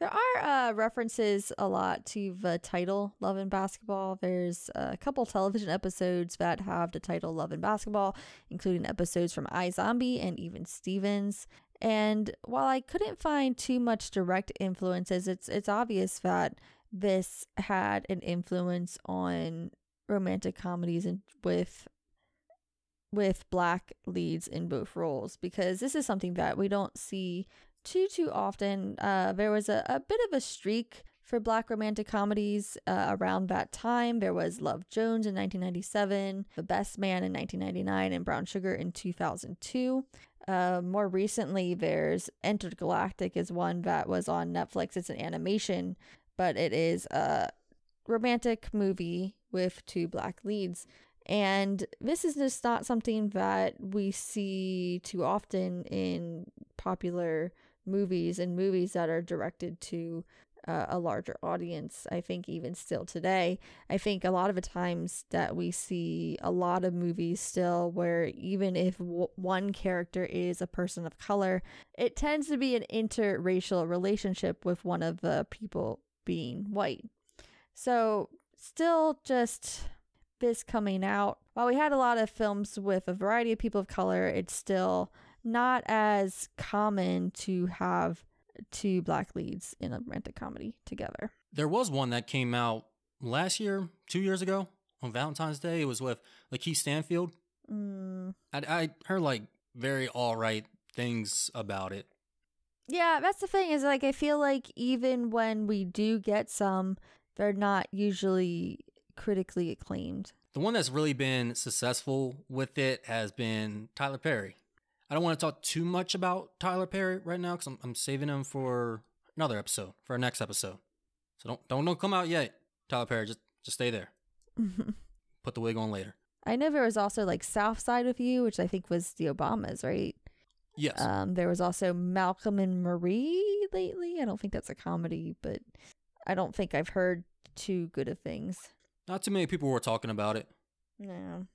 There are uh, references a lot to the title Love and Basketball. There's a couple television episodes that have the title Love and Basketball, including episodes from iZombie and Even Stevens. And while I couldn't find too much direct influences, it's it's obvious that this had an influence on romantic comedies and with with black leads in both roles because this is something that we don't see too too often. Uh, there was a, a bit of a streak for black romantic comedies uh, around that time. There was Love Jones in 1997, The Best Man in 1999, and Brown Sugar in 2002. Uh, more recently, there's Entergalactic is one that was on Netflix. It's an animation, but it is a romantic movie with two black leads. And this is just not something that we see too often in popular movies and movies that are directed to uh, a larger audience. I think even still today, I think a lot of the times that we see a lot of movies still where even if w- one character is a person of color, it tends to be an interracial relationship with one of the people being white. So, still just this coming out. While we had a lot of films with a variety of people of color, it's still not as common to have two black leads in a romantic comedy together. There was one that came out last year, two years ago on Valentine's Day. It was with Lakeith Stanfield. Mm. I, I heard like very all right things about it. Yeah, that's the thing is like I feel like even when we do get some, they're not usually critically acclaimed. The one that's really been successful with it has been Tyler Perry. I don't want to talk too much about Tyler Perry right now because I'm, I'm saving him for another episode, for our next episode. So don't don't don't come out yet, Tyler Perry. Just just stay there. <laughs> Put the wig on later. I know there was also like South Side of You, which I think was the Obamas, right? Yes. Um, there was also Malcolm and Marie lately. I don't think that's a comedy, but I don't think I've heard too good of things. Not too many people were talking about it. No.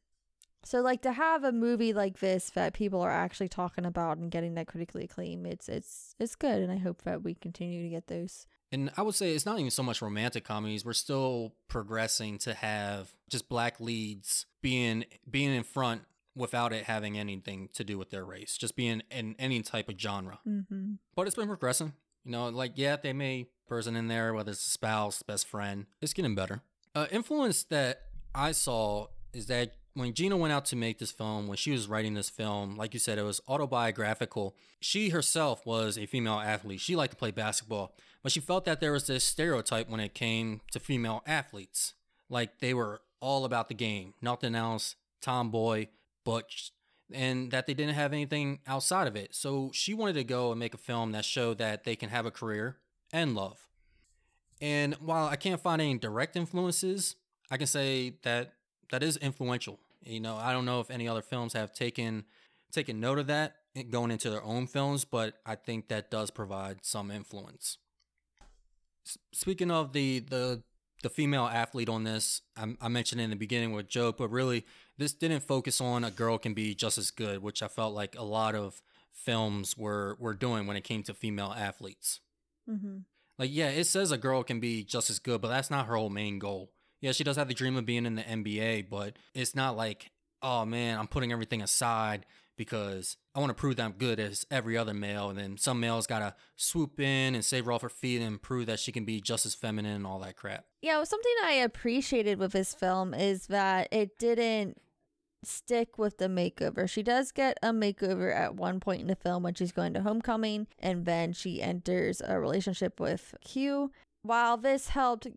So like to have a movie like this that people are actually talking about and getting that critically acclaim, it's it's it's good and I hope that we continue to get those. And I would say it's not even so much romantic comedies. We're still progressing to have just black leads being being in front without it having anything to do with their race, just being in any type of genre. Mm-hmm. But it's been progressing. You know, like yeah, they may person in there, whether it's a spouse, best friend. It's getting better. Uh, influence that I saw is that when Gina went out to make this film, when she was writing this film, like you said, it was autobiographical. She herself was a female athlete. She liked to play basketball, but she felt that there was this stereotype when it came to female athletes. Like they were all about the game, nothing else, tomboy, butch, and that they didn't have anything outside of it. So she wanted to go and make a film that showed that they can have a career and love. And while I can't find any direct influences, I can say that that is influential. You know, I don't know if any other films have taken taken note of that going into their own films, but I think that does provide some influence. S- speaking of the the the female athlete on this, I, I mentioned in the beginning with Joe, but really this didn't focus on a girl can be just as good, which I felt like a lot of films were were doing when it came to female athletes. Mm-hmm. Like, yeah, it says a girl can be just as good, but that's not her whole main goal. Yeah, she does have the dream of being in the NBA, but it's not like, oh man, I'm putting everything aside because I want to prove that I'm good as every other male. And then some males got to swoop in and save her off her feet and prove that she can be just as feminine and all that crap. Yeah, something I appreciated with this film is that it didn't stick with the makeover. She does get a makeover at one point in the film when she's going to homecoming, and then she enters a relationship with Q. While this helped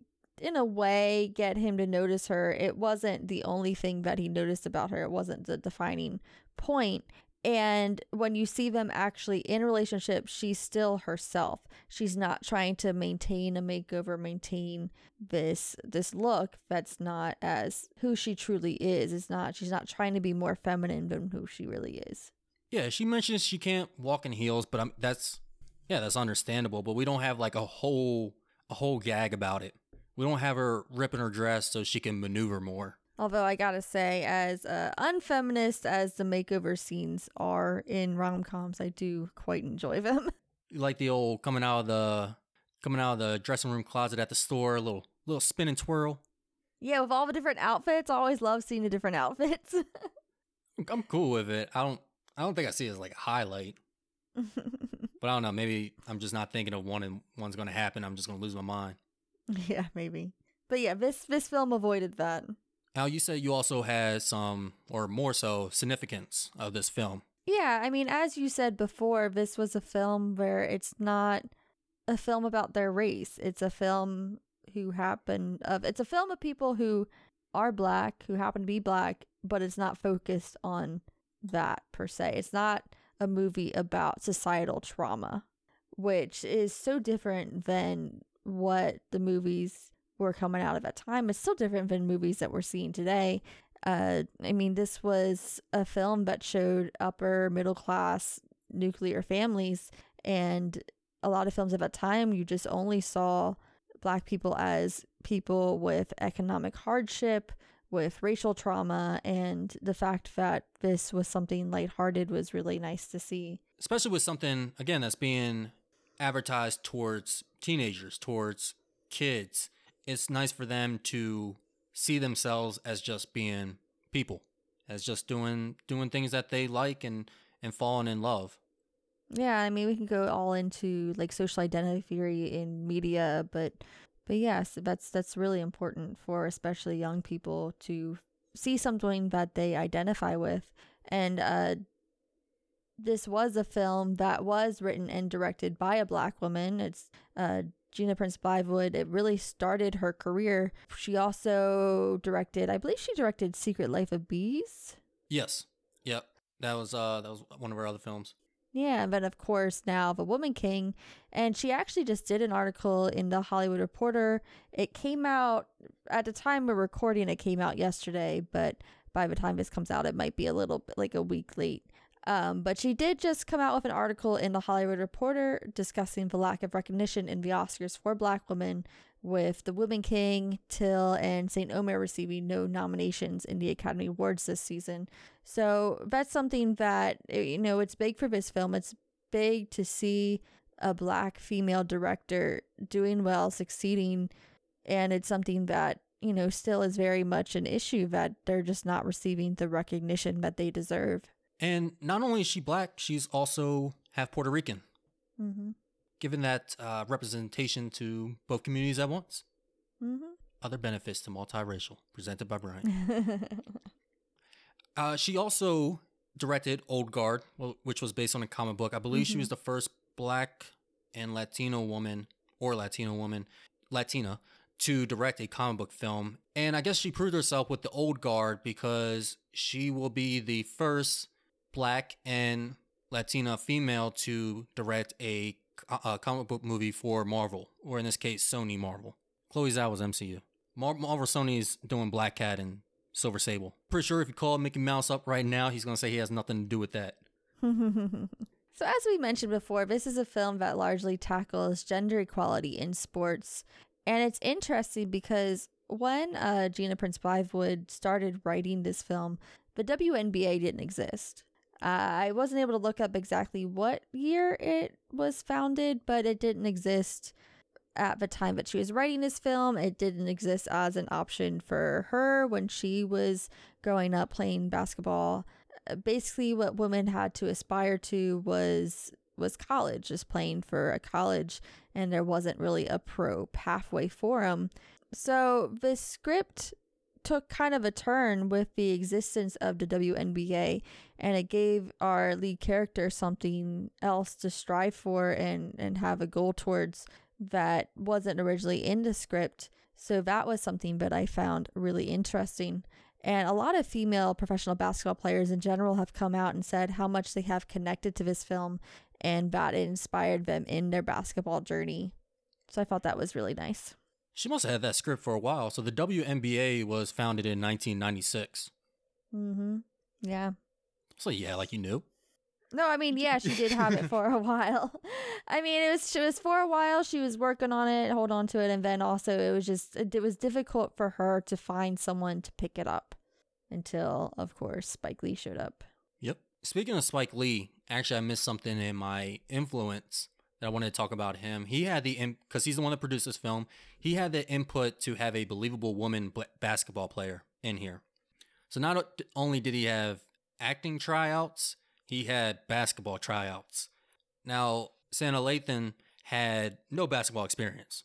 in a way get him to notice her, it wasn't the only thing that he noticed about her. It wasn't the defining point. And when you see them actually in relationship, she's still herself. She's not trying to maintain a makeover, maintain this this look that's not as who she truly is. It's not she's not trying to be more feminine than who she really is. Yeah, she mentions she can't walk in heels, but I'm, that's yeah, that's understandable. But we don't have like a whole a whole gag about it. We don't have her ripping her dress so she can maneuver more. Although I gotta say, as uh, unfeminist as the makeover scenes are in rom coms, I do quite enjoy them. <laughs> Like the old coming out of the coming out of the dressing room closet at the store, a little little spin and twirl. yeah, with all the different outfits, I always love seeing the different <laughs> outfits. I'm cool with it. I don't I don't think I see it as like a highlight, <laughs> but I don't know. Maybe I'm just not thinking of one and one's going to happen. I'm just going to lose my mind. yeah, maybe. But yeah, this this film avoided that. Al, you said you also had some, or more so, significance of this film. Yeah, I mean, as you said before, this was a film where it's not a film about their race. It's a film who happen of it's a film of people who are black, who happen to be black, but it's not focused on that per se. It's not a movie about societal trauma, which is so different than what the movies were coming out of that time. It's still different than movies that we're seeing today. Uh, I mean, this was a film that showed upper middle class nuclear families, and a lot of films at that time, you just only saw black people as people with economic hardship, with racial trauma, and the fact that this was something lighthearted was really nice to see. Especially with something, again, that's being advertised towards teenagers, towards kids. It's nice for them to see themselves as just being people, as just doing doing things that they like and and falling in love. Yeah, I mean, we can go all into like social identity theory in media, but but yes, that's that's really important for especially young people to see something that they identify with. And uh this was a film that was written and directed by a black woman. It's uh Gina Prince Bythewood. It really started her career. She also directed, I believe she directed Secret Life of Bees. Yes. Yep. That was uh that was one of her other films. Yeah, but of course now the Woman King, and she actually just did an article in the Hollywood Reporter. It came out at the time we're recording. It came out yesterday, but by the time this comes out, it might be a little bit like a week late. Um, but she did just come out with an article in the Hollywood Reporter discussing the lack of recognition in the Oscars for Black women, with The Woman King, Till, and St. Omer receiving no nominations in the Academy Awards this season. So that's something that, eh, you know, it's big for this film. It's big to see a Black female director doing well, succeeding, and it's something that, you know, still is very much an issue that they're just not receiving the recognition that they deserve. And not only is she black, she's also half Puerto Rican. Mm-hmm. Given that uh, representation to both communities at once. Mm-hmm. Other benefits to multiracial, presented by Bryant. <laughs> Uh, she also directed Old Guard, which was based on a comic book. I believe she was the first black and Latino woman or Latino woman, Latina, to direct a comic book film. And I guess she proved herself with the Old Guard because she will be the first black and Latina female to direct a, a comic book movie for Marvel, or in this case, Sony Marvel. Chloe Zhao was MCU. Mar- Marvel is doing Black Cat and Silver Sable. Pretty sure if you call Mickey Mouse up right now, he's gonna say he has nothing to do with that. <laughs> So, as we mentioned before, this is a film that largely tackles gender equality in sports. And it's interesting because when uh, Gina Prince Bythewood started writing this film, the WNBA didn't exist. Uh, I wasn't able to look up exactly what year it was founded, but it didn't exist at the time that she was writing this film. It didn't exist as an option for her when she was growing up playing basketball uh, basically what women had to aspire to was was college just playing for a college and there wasn't really a pro pathway for them so the script took kind of a turn with the existence of the WNBA and it gave our lead character something else to strive for and and have a goal towards that wasn't originally in the script so that was something that I found really interesting and a lot of female professional basketball players in general have come out and said how much they have connected to this film and that it inspired them in their basketball journey. So I thought that was really nice. She must have had that script for a while. So the WNBA was founded in 1996. Mm-hmm. Yeah. So yeah, like you knew. No, I mean, yeah, she did have it for a <laughs> while. <laughs> I mean, it was she was for a while. She was working on it, hold on to it, and then also it was just it, it was difficult for her to find someone to pick it up until, of course, Spike Lee showed up. Yep. Speaking of Spike Lee, actually, I missed something in my influence that I wanted to talk about him. He had the because he's the one that produced this film. He had the input to have a believable woman basketball player in here. So not only did he have acting tryouts, he had basketball tryouts. Now, Sanaa Lathan had no basketball experience.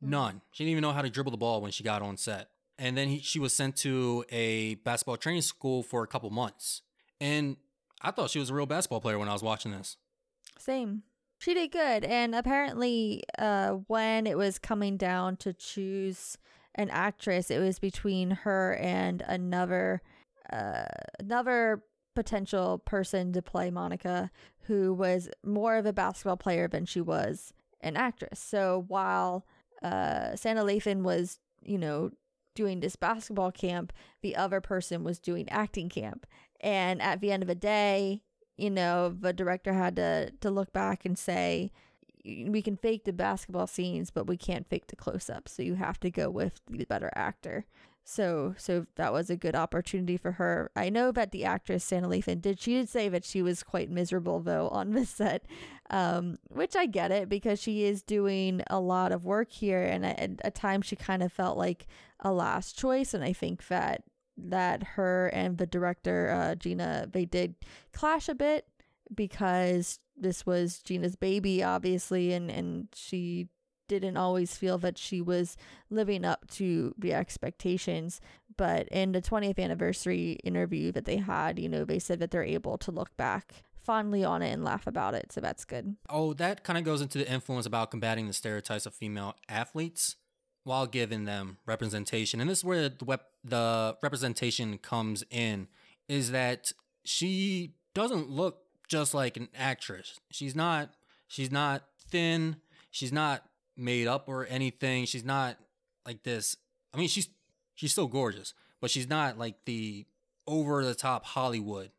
Hmm. None. She didn't even know how to dribble the ball when she got on set. And then he, she was sent to a basketball training school for a couple months. And I thought she was a real basketball player when I was watching this. Same. She did good. And apparently, uh, when it was coming down to choose an actress, it was between her and another, uh, another potential person to play Monica, who was more of a basketball player than she was an actress. So while uh, Sanaa Lathan was, you know, doing this basketball camp, the other person was doing acting camp. And at the end of the day, you know, the director had to to look back and say, we can fake the basketball scenes, but we can't fake the close ups. So you have to go with the better actor. So so that was a good opportunity for her. I know that the actress Sanaa Lathan did she did say that she was quite miserable though <laughs> on the set, um, which I get it because she is doing a lot of work here, and at, at times she kind of felt like a last choice, and I think that that her and the director uh, Gina they did clash a bit because this was Gina's baby obviously and and she didn't always feel that she was living up to the expectations. But in the 20th anniversary interview that they had you know they said that they're able to look back fondly on it and laugh about it so that's good. Oh, that kind of goes into the influence about combating the stereotypes of female athletes while giving them representation. And this is where the, wep- the representation comes in is that she doesn't look just like an actress. She's not she's not thin, she's not made up or anything. She's not like this. I mean, she's she's still gorgeous, but she's not like the over the top Hollywood.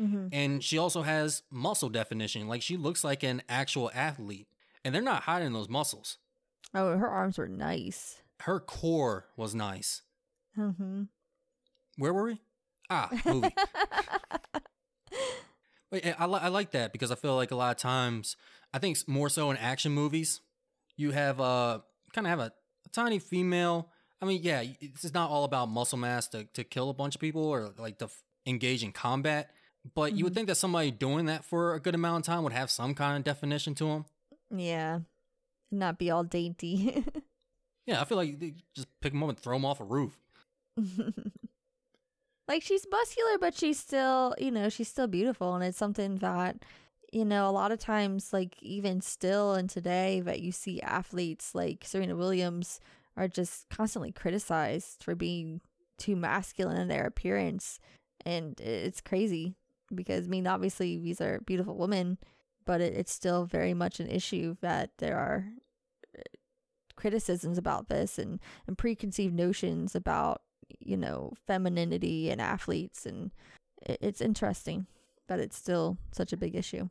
mm-hmm. And she also has muscle definition. Like she looks like an actual athlete. And they're not hiding those muscles. Oh her arms were nice Her core was nice. mm-hmm. Where were we? Ah, <laughs> movie. Wait, I, li- I like that because I feel like a lot of times, I think more so in action movies, you have a kind of have a, a tiny female. I mean, yeah, this is not all about muscle mass to, to kill a bunch of people or like to f- engage in combat. But you would Mhm. think that somebody doing that for a good amount of time would have some kind of definition to them. yeah not be all dainty <laughs> Yeah, I feel like they just pick them up and throw them off a roof. <laughs> like she's muscular, but she's still, you know, she's still beautiful, and it's something that, you know, a lot of times, like even still and today, that you see athletes like Serena Williams are just constantly criticized for being too masculine in their appearance, and it's crazy because I mean, obviously these are beautiful women, but it, it's still very much an issue that there are criticisms about this and, and preconceived notions about you know femininity and athletes and it's interesting that it's still such a big issue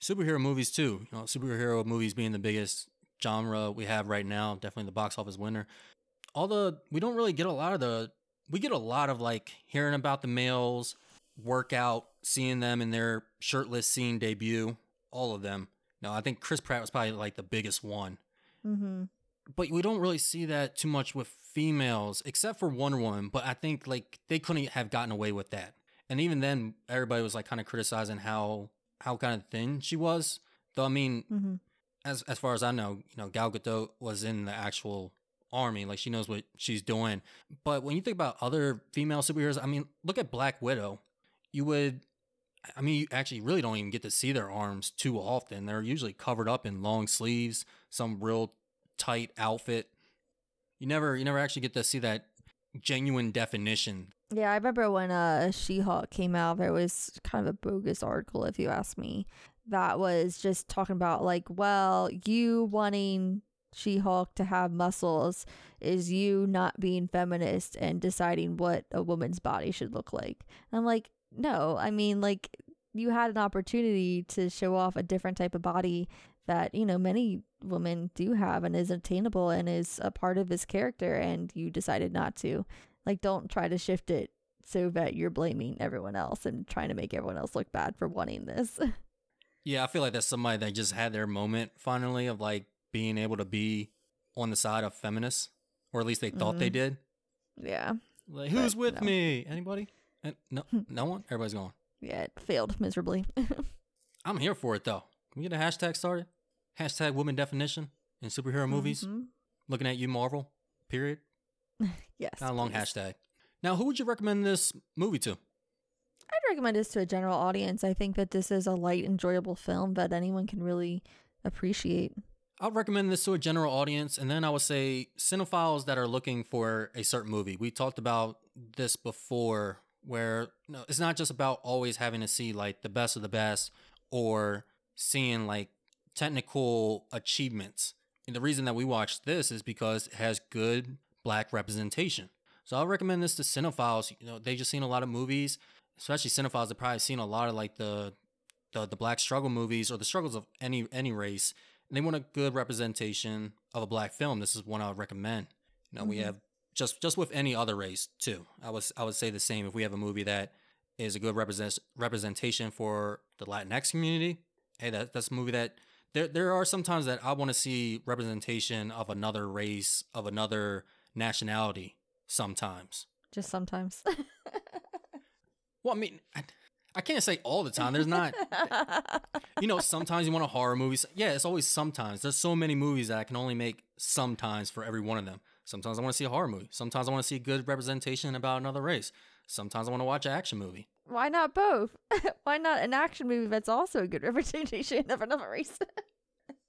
superhero movies too you know superhero movies being the biggest genre we have right now definitely the box office winner all the we don't really get a lot of the we get a lot of like hearing about the males workout seeing them in their shirtless scene debut all of them. No, I think Chris Pratt was probably like the biggest one. Mm-hmm. But we don't really see that too much with females, except for Wonder Woman. But I think like they couldn't have gotten away with that. And even then, everybody was like kind of criticizing how how kind of thin she was. Though I mean, mm-hmm. as as far as I know, you know, Gal Gadot was in the actual army, like she knows what she's doing. But when you think about other female superheroes, I mean, look at Black Widow. You would I mean, you actually really don't even get to see their arms too often. They're usually covered up in long sleeves, some real tight outfit. You never, you never actually get to see that genuine definition. Yeah, I remember when uh She-Hulk came out, there was kind of a bogus article, if you ask me, that was just talking about like, well, you wanting She-Hulk to have muscles is you not being feminist and deciding what a woman's body should look like. And I'm like, no, I mean, like, you had an opportunity to show off a different type of body that, you know, many women do have and is attainable and is a part of his character, and you decided not to. Like, don't try to shift it so that you're blaming everyone else and trying to make everyone else look bad for wanting this. <laughs> Yeah, I feel like that's somebody that just had their moment finally of like being able to be on the side of feminists, or at least they thought mm-hmm. they did. Yeah. Like, who's with no. me? Anybody? And no, <laughs> no one. Everybody's going. Yeah, it failed miserably. <laughs> I'm here for it though. Can we get a hashtag started? Hashtag woman definition in superhero movies. Mm-hmm. Looking at you, Marvel. Period. <laughs> yes. Not a long please. hashtag. Now, who would you recommend this movie to? I'd recommend this to a general audience. I think that this is a light, enjoyable film that anyone can really appreciate. I'd recommend this to a general audience, and then I would say cinephiles that are looking for a certain movie. We talked about this before where no, it's not just about always having to see like the best of the best or seeing like technical achievements. And the reason that we watch this is because it has good black representation. So I'll recommend this to cinephiles. You know, they just seen a lot of movies, especially cinephiles that probably seen a lot of like the, the the black struggle movies or the struggles of any any race. And they want a good representation of a black film. This is one I would recommend. You know, mm-hmm. we have just just with any other race too. I was I would say the same if we have a movie that is a good represent representation for the Latinx community. Hey, that that's a movie that there there are sometimes that I want to see representation of another race of another nationality. Sometimes, just sometimes. <laughs> well, I mean. I, I can't say all the time. There's not, <laughs> you know, sometimes you want a horror movie. Yeah, it's always sometimes. There's so many movies that I can only make sometimes for every one of them. Sometimes I want to see a horror movie. Sometimes I want to see good representation about another race. Sometimes I want to watch an action movie. Why not both? <laughs> Why not an action movie that's also a good representation <laughs> of another race? <laughs>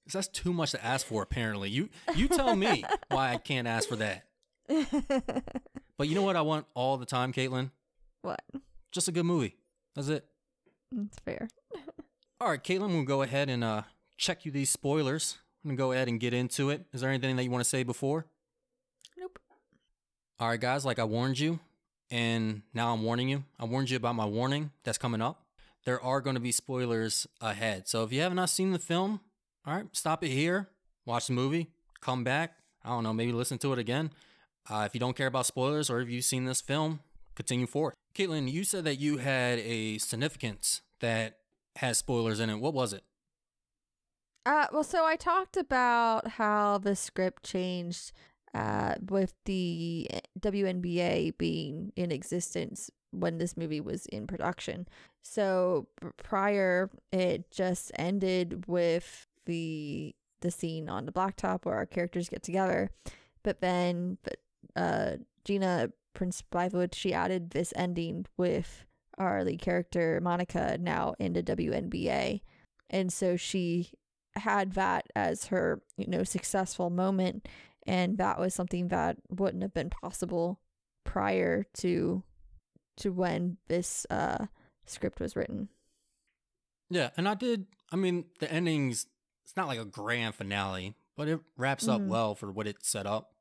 Because that's too much to ask for. Apparently, you you tell me why I can't ask for that. but you know what I want all the time, Caitlin? What? Just a good movie. That's it. That's fair. all right, Caitlin, we'll go ahead and uh, check you these spoilers. I'm gonna go ahead and get into it. Is there anything that you want to say before? Nope. All right, guys, like I warned you, and now I'm warning you. I warned you about my warning that's coming up. There are going to be spoilers ahead. So if you have not seen the film, all right, stop it here, watch the movie, come back. I don't know, maybe listen to it again. Uh, if you don't care about spoilers or if you've seen this film, continue forward. Caitlin, you said that you had a significance that has spoilers in it. What was it? Uh, well, so I talked about how the script changed uh, with the eh, WNBA being in existence when this movie was in production. So prior, it just ended with the the scene on the blacktop where our characters get together. But then, but uh, Gina Prince Bythewood, she added this ending with our lead character Monica now in the WNBA. And so she had that as her, you know, successful moment. And that was something that wouldn't have been possible prior to to when this uh script was written. Yeah, and I did I mean the endings it's not like a grand finale, but it wraps up Mhm. well for what it set up.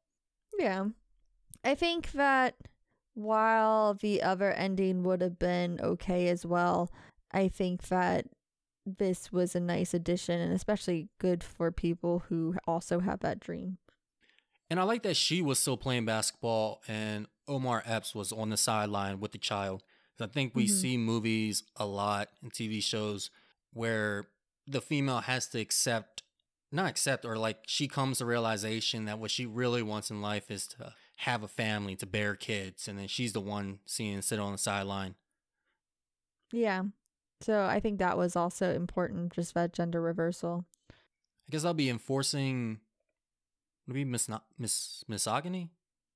Yeah. I think that while the other ending would have been okay as well, I think that this was a nice addition and especially good for people who also have that dream. And I like that she was still playing basketball and Omar Epps was on the sideline with the child. I think we Mhm. see movies a lot and TV shows where the female has to accept, not accept, or like she comes to realization that what she really wants in life is to have a family, to bear kids. And then she's the one seeing sit on the sideline. Yeah. So I think that was also important, just that gender reversal. I guess I'll be enforcing maybe mis- mis- misogyny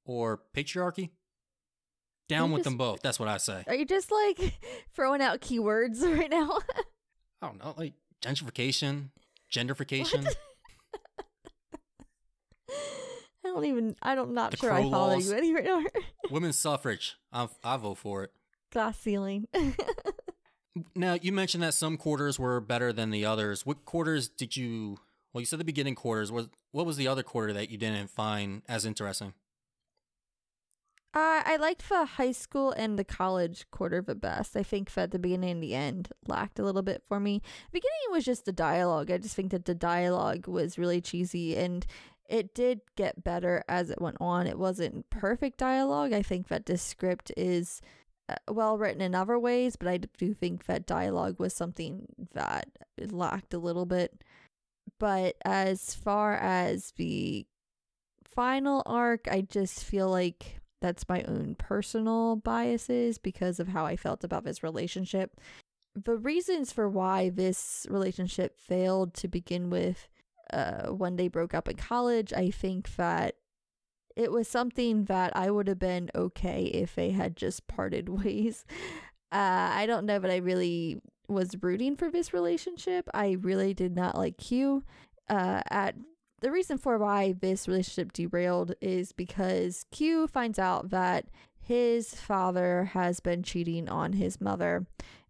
or patriarchy. Down with just- them both. That's what I say. Are you just like <laughs> throwing out keywords <laughs> right now? I don't know, like gentrification, genderfication. <laughs> I don't even. I don't. Not The sure I follow laws. you anymore. Women's suffrage. I I vote for it. Glass ceiling. Now you mentioned that some quarters were better than the others. What quarters did you? Well, you said the beginning quarters. Was what was the other quarter that you didn't find as interesting? Uh, I liked the high school and the college quarter the best. I think that the beginning and the end lacked a little bit for me. The beginning was just the dialogue. I just think that the dialogue was really cheesy and it did get better as it went on. It wasn't perfect dialogue. I think that this script is uh, well written in other ways, but I do think that dialogue was something that lacked a little bit. But as far as the final arc, I just feel like that's my own personal biases because of how I felt about this relationship. The reasons for why this relationship failed to begin with uh, when they broke up in college, I think that it was something that I would have been okay if they had just parted <laughs> ways. Uh, I don't know, but I really was rooting for this relationship. I really did not like Q. Uh, at the reason for why this relationship derailed is because Q finds out that his father has been cheating on his mother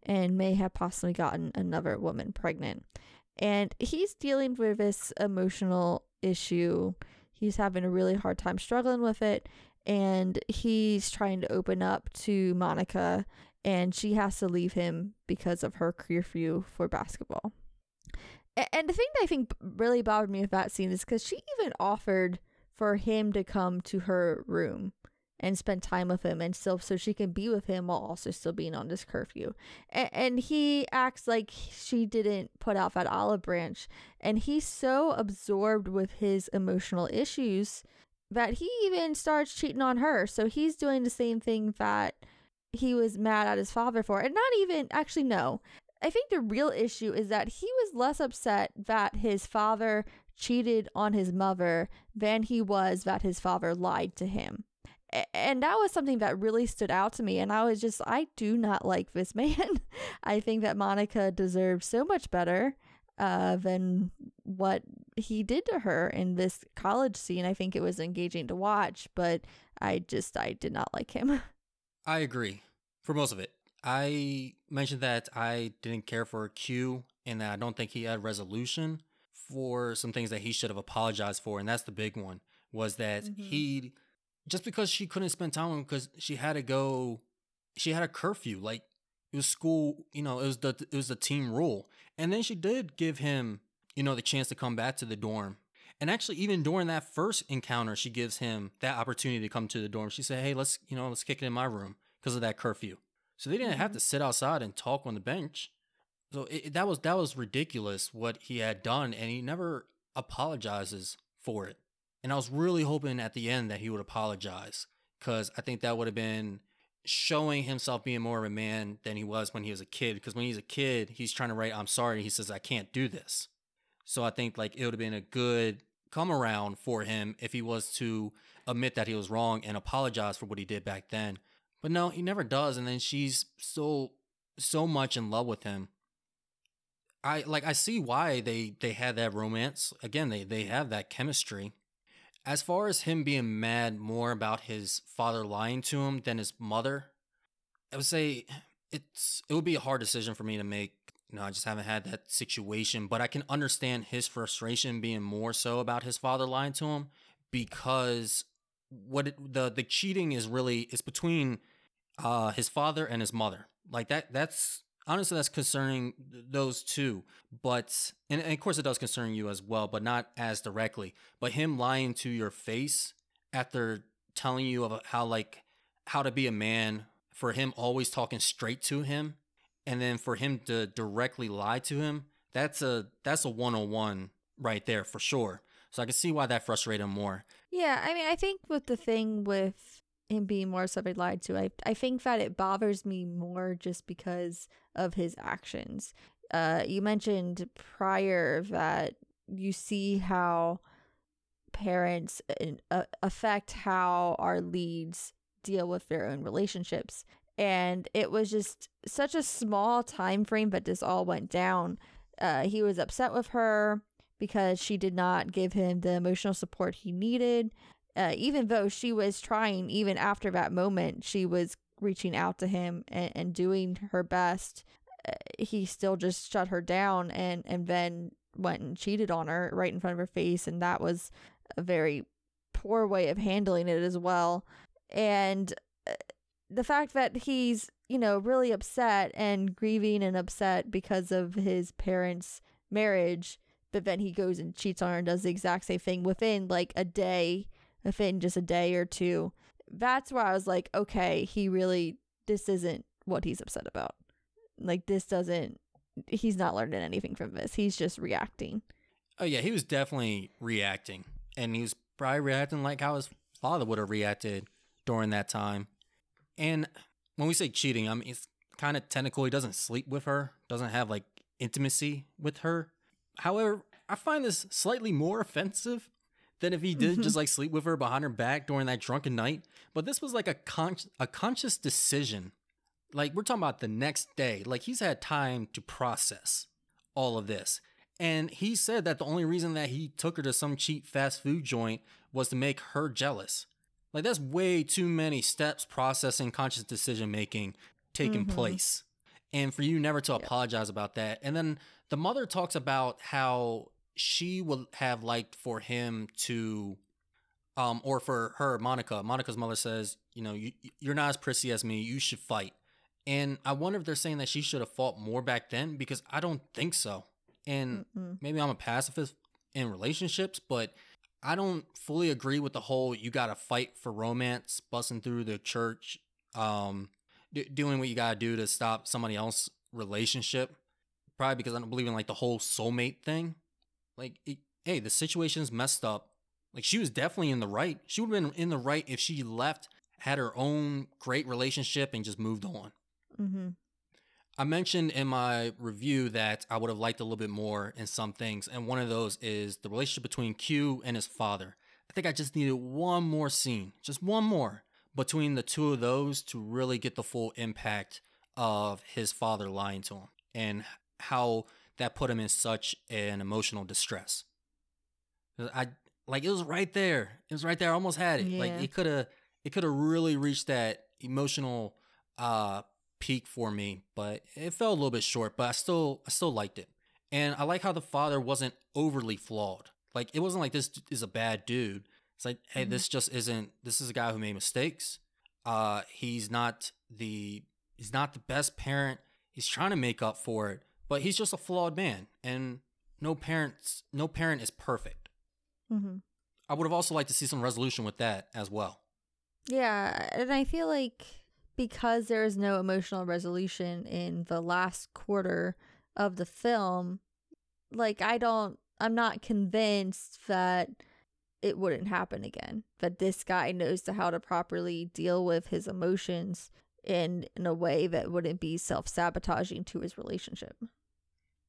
and may have possibly gotten another woman pregnant. And he's dealing with this emotional issue. He's having a really hard time struggling with it. And he's trying to open up to Monica, and she has to leave him because of her view for basketball. And the thing that I think really bothered me with that scene is because she even offered for him to come to her room and spend time with him and still so she can be with him while also still being on this curfew. And, and he acts like she didn't put out that olive branch. And he's so absorbed with his emotional issues that he even starts cheating on her. So he's doing the same thing that he was mad at his father for. And not even, actually, no. I think the real issue is that he was less upset that his father cheated on his mother than he was that his father lied to him. And that was something that really stood out to me. And I was just, I do not like this <laughs> man. I think that Monica deserves so much better uh, than what he did to her in this college scene. I think it was engaging to watch, but I just, I did not like him. <laughs> I agree for most of it. I mentioned that I didn't care for Q and that I don't think he had resolution for some things that he should have apologized for. And that's the big one was that Mhm. he, just because she couldn't spend time with him because she had to go, she had a curfew. Like it was school, you know, it was the, it was the team rule. And then she did give him, you know, the chance to come back to the dorm. And actually, even during that first encounter, she gives him that opportunity to come to the dorm. She said, "Hey, let's you know let's kick it in my room because of that curfew." So they didn't have Mhm. to sit outside and talk on the bench. So it, that was that was ridiculous what he had done, and he never apologizes for it. And I was really hoping at the end that he would apologize because I think that would have been showing himself being more of a man than he was when he was a kid. Because when he's a kid, he's trying to write "I'm sorry." And he says, "I can't do this." So I think like it would have been a good come around for him if he was to admit that he was wrong and apologize for what he did back then. But no, he never does. And then she's so so much in love with him. I like I see why they they had that romance. Again, they they have that chemistry. As far as him being mad more about his father lying to him than his mother, I would say it's it would be a hard decision for me to make. Know, I just haven't had that situation, but I can understand his frustration being more so about his father lying to him because what it, the the cheating is really is between uh his father and his mother. Like that that's honestly that's concerning those two but and, and, of course it does concern you as well but not as directly but him lying to your face after telling you of how like how to be a man for him always talking straight to him and then for him to directly lie to him that's a that's a one-on-one right there for sure so i can see why that frustrated him more yeah i mean i think with the thing with him being more subject lied to. I I think that it bothers me more just because of his actions. Uh, you mentioned prior that you see how parents uh, affect how our leads deal with their own relationships and it was just such a small time frame but this all went down uh, he was upset with her because she did not give him the emotional support he needed uh, even though she was trying, even after that moment, she was reaching out to him and, and doing her best. Uh, he still just shut her down and, and then went and cheated on her right in front of her face. And that was a very poor way of handling it as well. And uh, the fact that he's, you know, really upset and grieving and upset because of his parents' marriage, but then he goes and cheats on her and does the exact same thing within like a day within just a day or two. That's where I was like, okay, he really, this isn't what he's upset about. Like, this doesn't, he's not learning anything from this. He's just reacting. Oh, yeah, he was definitely reacting. And he was probably reacting like how his father would have reacted during that time. And when we say cheating, I mean, it's kind of technical. He doesn't sleep with her, doesn't have like intimacy with her. However, I find this slightly more <laughs> offensive than if he did just mm-hmm. like sleep with her behind her back during that drunken night. But this was like a con- a conscious decision. Like we're talking about the next day. Like he's had time to process all of this. And he said that the only reason that he took her to some cheap fast food joint was to make her jealous. Like that's way too many steps processing conscious decision making taking mm-hmm. place. And for you never to apologize about that. And then the mother talks about how she would have liked for him to um or for her monica monica's mother says you know you, you're not as prissy as me you should fight and i wonder if they're saying that she should have fought more back then because i don't think so and mm maybe i'm a pacifist in relationships but i don't fully agree with the whole you gotta fight for romance busting through the church um d- doing what you gotta do to stop somebody else relationship probably because i don't believe in like the whole soulmate thing like, it, hey, the situation's messed up. Like, she was definitely in the right. She would have been in the right if she left, had her own great relationship, and just moved on. Mm-hmm. I mentioned in my review that I would have liked a little bit more in some things, and one of those is the relationship between Q and his father. I think I just needed one more scene, just one more between the two of those to really get the full impact of his father lying to him and how that put him in such an emotional distress. I like it was right there. It was right there. I almost had it. Yeah. Like it could have it could have really reached that emotional uh peak for me, but it fell a little bit short, but I still I still liked it. And I like how the father wasn't overly flawed. Like it wasn't like this is a bad dude. It's like, hey, mm-hmm. this just isn't this is a guy who made mistakes. Uh he's not the he's not the best parent. He's trying to make up for it, but he's just a flawed man, and no parents, no parent is perfect. Mm-hmm. I would have also liked to see some resolution with that as well. Yeah, and I feel like because there is no emotional resolution in the last quarter of the film, like I don't, I'm not convinced that it wouldn't happen again. That this guy knows how to properly deal with his emotions in in a way that wouldn't be self sabotaging to his relationship.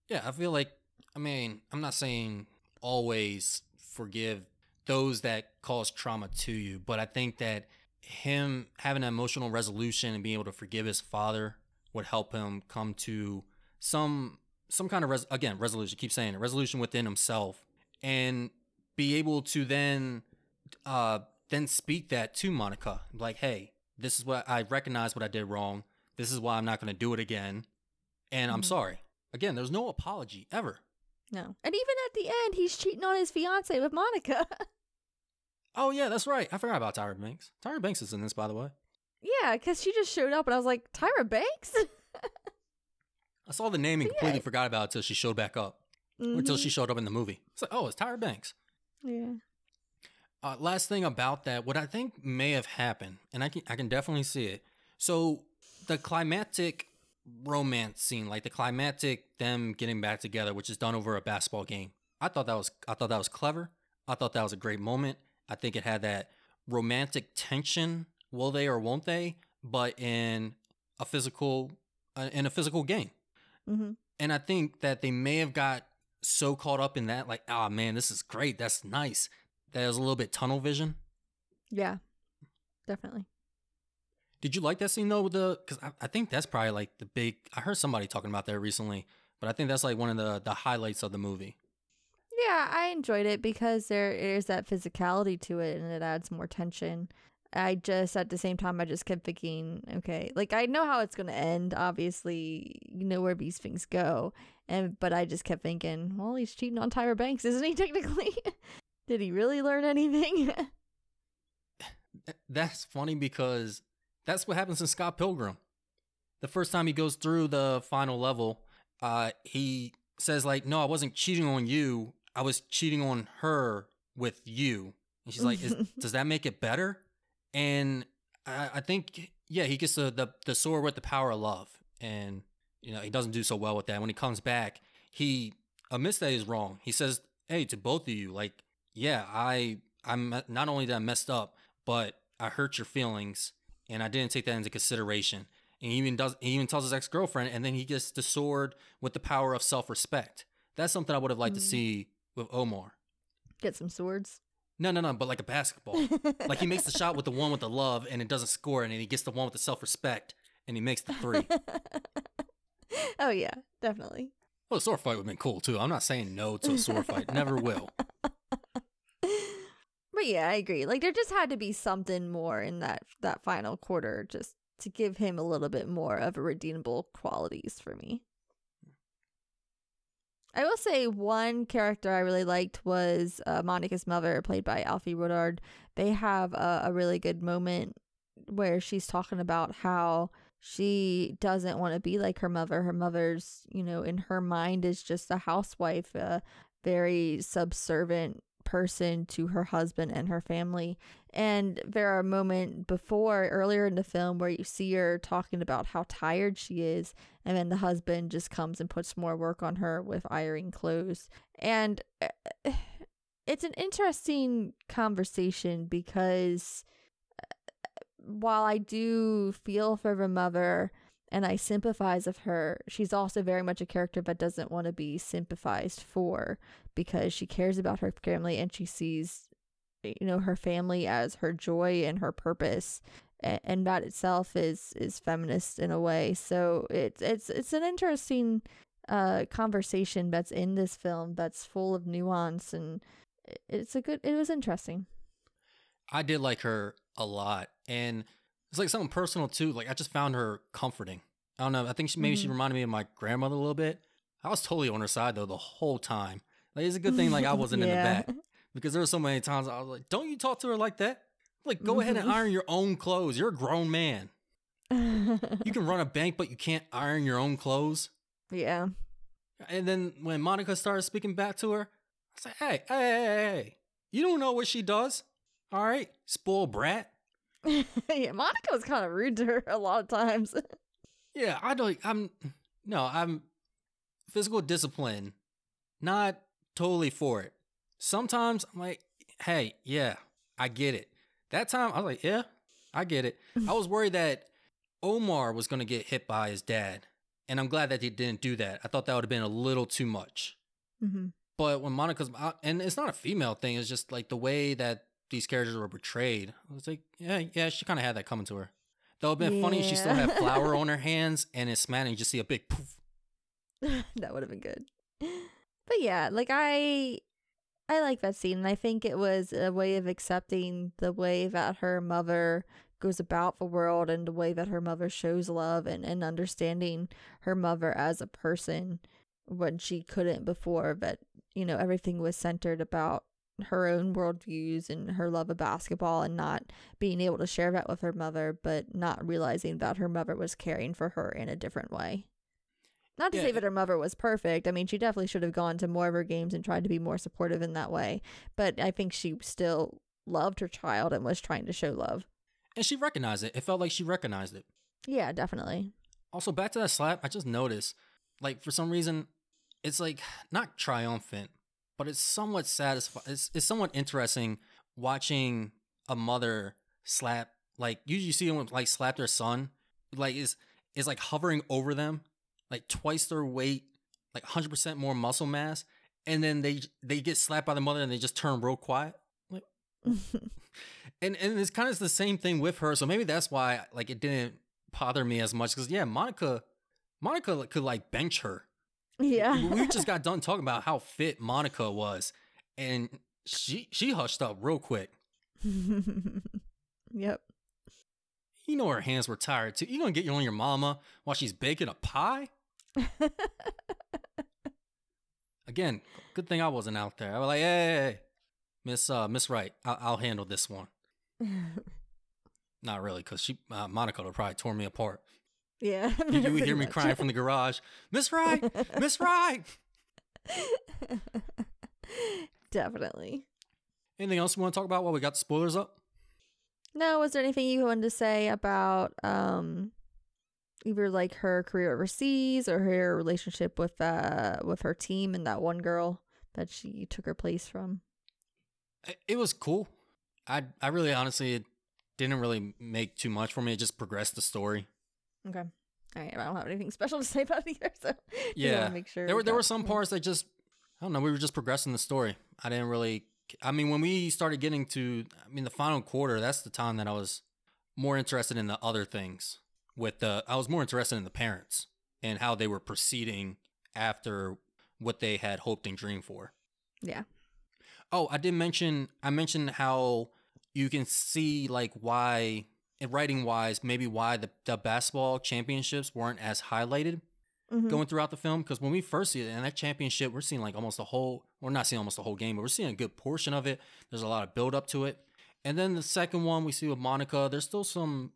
Yeah, I feel like I mean, I'm not saying always forgive those that cause trauma to you. But I think that him having an emotional resolution and being able to forgive his father would help him come to some some kind of res- again resolution. Keep saying it, resolution within himself, and be able to then uh then speak that to Monica, like, hey, this is what I recognize what I did wrong. This is why I'm not going to do it again, and I'm Mhm. sorry. Again, there's no apology ever. No. And even at the end, he's cheating on his fiance with Monica. <laughs> Oh yeah, that's right. I forgot about Tyra Banks. Tyra Banks is in this, by the way. yeah, because she just showed up and I was like, Tyra Banks? I saw the name and Yeah. completely forgot about it until she showed back up. Until Mhm. she showed up in the movie. It's like, oh, it's Tyra Banks. Yeah. Uh, last thing about that, what I think may have happened, and I can I can definitely see it. So the climactic romance scene, like the climactic them getting back together, which is done over a basketball game. I thought that was I thought that was clever. I thought that was a great moment. I think it had that romantic tension. Will they or won't they? But in a physical uh, in a physical game. hmm And I think that they may have got so caught up in that, like, oh man, this is great. That's nice. That was a little bit tunnel vision. Yeah. Definitely. Did you like that scene though? With the because I, I think that's probably like the big. I heard somebody talking about that recently, but I think that's like one of the the highlights of the movie. Yeah, I enjoyed it because there is that physicality to it and it adds more tension. I just at the same time I just kept thinking, okay, like I know how it's gonna end, obviously you know where these things go. And but I just kept thinking, well, he's cheating on Tyra Banks, isn't he <laughs> technically? Did he really learn anything? <laughs> That's funny because that's what happens in Scott Pilgrim. The first time he goes through the final level, uh, he says like, "No, I wasn't cheating on you. I was cheating on her with you." And she's like, Is, <laughs> "Does that make it better?" And I, I think, yeah, he gets the, the the sword with the power of love, and you know he doesn't do so well with that. When he comes back, he admits that he's wrong. He says, "Hey, to both of you, like, yeah, I I'm not only that I messed up, but I hurt your feelings, and I didn't take that into consideration." And he even does. He even tells his ex girlfriend, and then he gets the sword with the power of self respect. That's something I would have liked to Mm. see with Omar. Get some swords. No, no, no, but like a basketball. <laughs> like he makes the shot with the one with the love, and it doesn't score, and then he gets the one with the self respect, and he makes the three. <laughs> oh yeah, definitely. well, a sword fight would have been cool too. I'm not saying no to a sword fight. Never will. <laughs> But yeah, I agree. Like there just had to be something more in that that final quarter just to give him a little bit more of a redeemable qualities for me. I will say one character I really liked was uh, Monica's mother, played by Alfre Woodard. They have a, a really good moment where she's talking about how she doesn't want to be like her mother. Her mother's, you know, in her mind is just a housewife, a very subservient person to her husband and her family. And there are a moment before earlier in the film where you see her talking about how tired she is, and then the husband just comes and puts more work on her with ironing clothes. And uh, it's an interesting conversation because uh, while I do feel for the mother and I sympathize with her, she's also very much a character that doesn't want to be sympathized for because she cares about her family and she sees you know her family as her joy and her purpose and, and that itself is is feminist in a way. So it's it's it's an interesting uh conversation that's in this film that's full of nuance and it's a good it was interesting. I did like her a lot, and it's like something personal too. Like I just found her comforting. I don't know. I think she, maybe she Mhm. reminded me of my grandmother a little bit. I was totally on her side though the whole time. Like it's a good thing like I wasn't in the <laughs> back because there were so many times I was like, "Don't you talk to her like that? Like go ahead and Mhm. iron your own clothes. You're a grown man. You <laughs> can run a bank, but you can't iron your own clothes." yeah And then when Monica started speaking back to her, I was like, "Hey, hey, hey, hey, hey. you don't know what she does, all right, spoiled brat." <laughs> yeah monica was kind of rude to her a lot of times <laughs> Yeah, I don't. I'm no, I'm physical discipline, not totally for it. Sometimes I'm like, hey, yeah, I get it. That time I was like, yeah, I get it. <laughs> I was worried that Omar was gonna get hit by his dad, and I'm glad that he didn't do that. I thought that would have been a little too much. hmm But when Monica's and it's not a female thing, it's just like the way that these characters were portrayed. I was like, yeah, yeah, she kind of had that coming to her. Though it'd been funny if she still had flour on her <laughs> hands and it's smattering, you just see a big poof. <laughs> that would have been good. But yeah, like I I like that scene and I think it was a way of accepting the way that her mother goes about the world and the way that her mother shows love and, and understanding her mother as a person when she couldn't before that you know everything was centered about her own worldviews and her love of basketball and not being able to share that with her mother but not realizing that her mother was caring for her in a different way not to Yeah, say that her mother was perfect. I mean, she definitely should have gone to more of her games and tried to be more supportive in that way. But I think she still loved her child and was trying to show love. And she recognized it. It felt like she recognized it. Yeah, definitely. Also, back to that slap, I just noticed, like, for some reason, it's like not triumphant, but it's somewhat satisfying. It's, it's somewhat interesting watching a mother slap, like, usually you see them like slap their son, like, is is like hovering over them, like twice their weight, like 100% more muscle mass. And then they they get slapped by the mother and they just turn real quiet. Like, <laughs> and and it's kind of the same thing with her. So maybe that's why like it didn't bother me as much because yeah, Monica, Monica could like bench her. Yeah. we just <laughs> got done talking about how fit Monica was, and she she hushed up real quick. <laughs> yep. You know her hands were tired too. You gonna get on your mama while she's baking a pie? <laughs> Again, good thing I wasn't out there. I was like, hey, hey, hey, Miss uh, Miss Wright, I'll, I'll handle this one. Not really, cause she uh, Monica would probably tore me apart. Yeah. <laughs> You, you would hear me much. crying from the garage, Miss Wright, Miss Wright. <laughs> Definitely. Anything else you want to talk about while we got the spoilers up? No, was there anything you wanted to say about um either like her career overseas or her relationship with uh with her team and that one girl that she took her place from? It- It was cool. I I really honestly it didn't really make too much for me. It just progressed the story. Okay. All right. I don't have anything <laughs> special to say about it either. So Yeah. make sure There were there were some parts that just I don't know. We were just progressing the story. I didn't really. I mean, when we started getting to, I mean, the final quarter, that's the time that I was more interested in the other things. With the, I was more interested in the parents and how they were proceeding after what they had hoped and dreamed for. Yeah. Oh, I did mention I mentioned how you can see like why writing wise, maybe why the, the basketball championships weren't as highlighted Mhm. going throughout the film. Because when we first see it in that championship, we're seeing like almost the whole we're not seeing almost the whole game, but we're seeing a good portion of it. There's a lot of build up to it. And then the second one we see with Monica, there's still some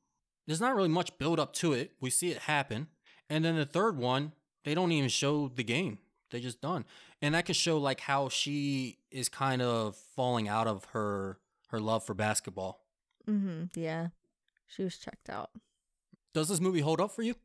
there's not really much build up to it. We see it happen. And then the third one, they don't even show the game. They just done. And that could show like how she is kind of falling out of her her love for basketball. Mm-hmm. Yeah. She was checked out. Does this movie hold up for you?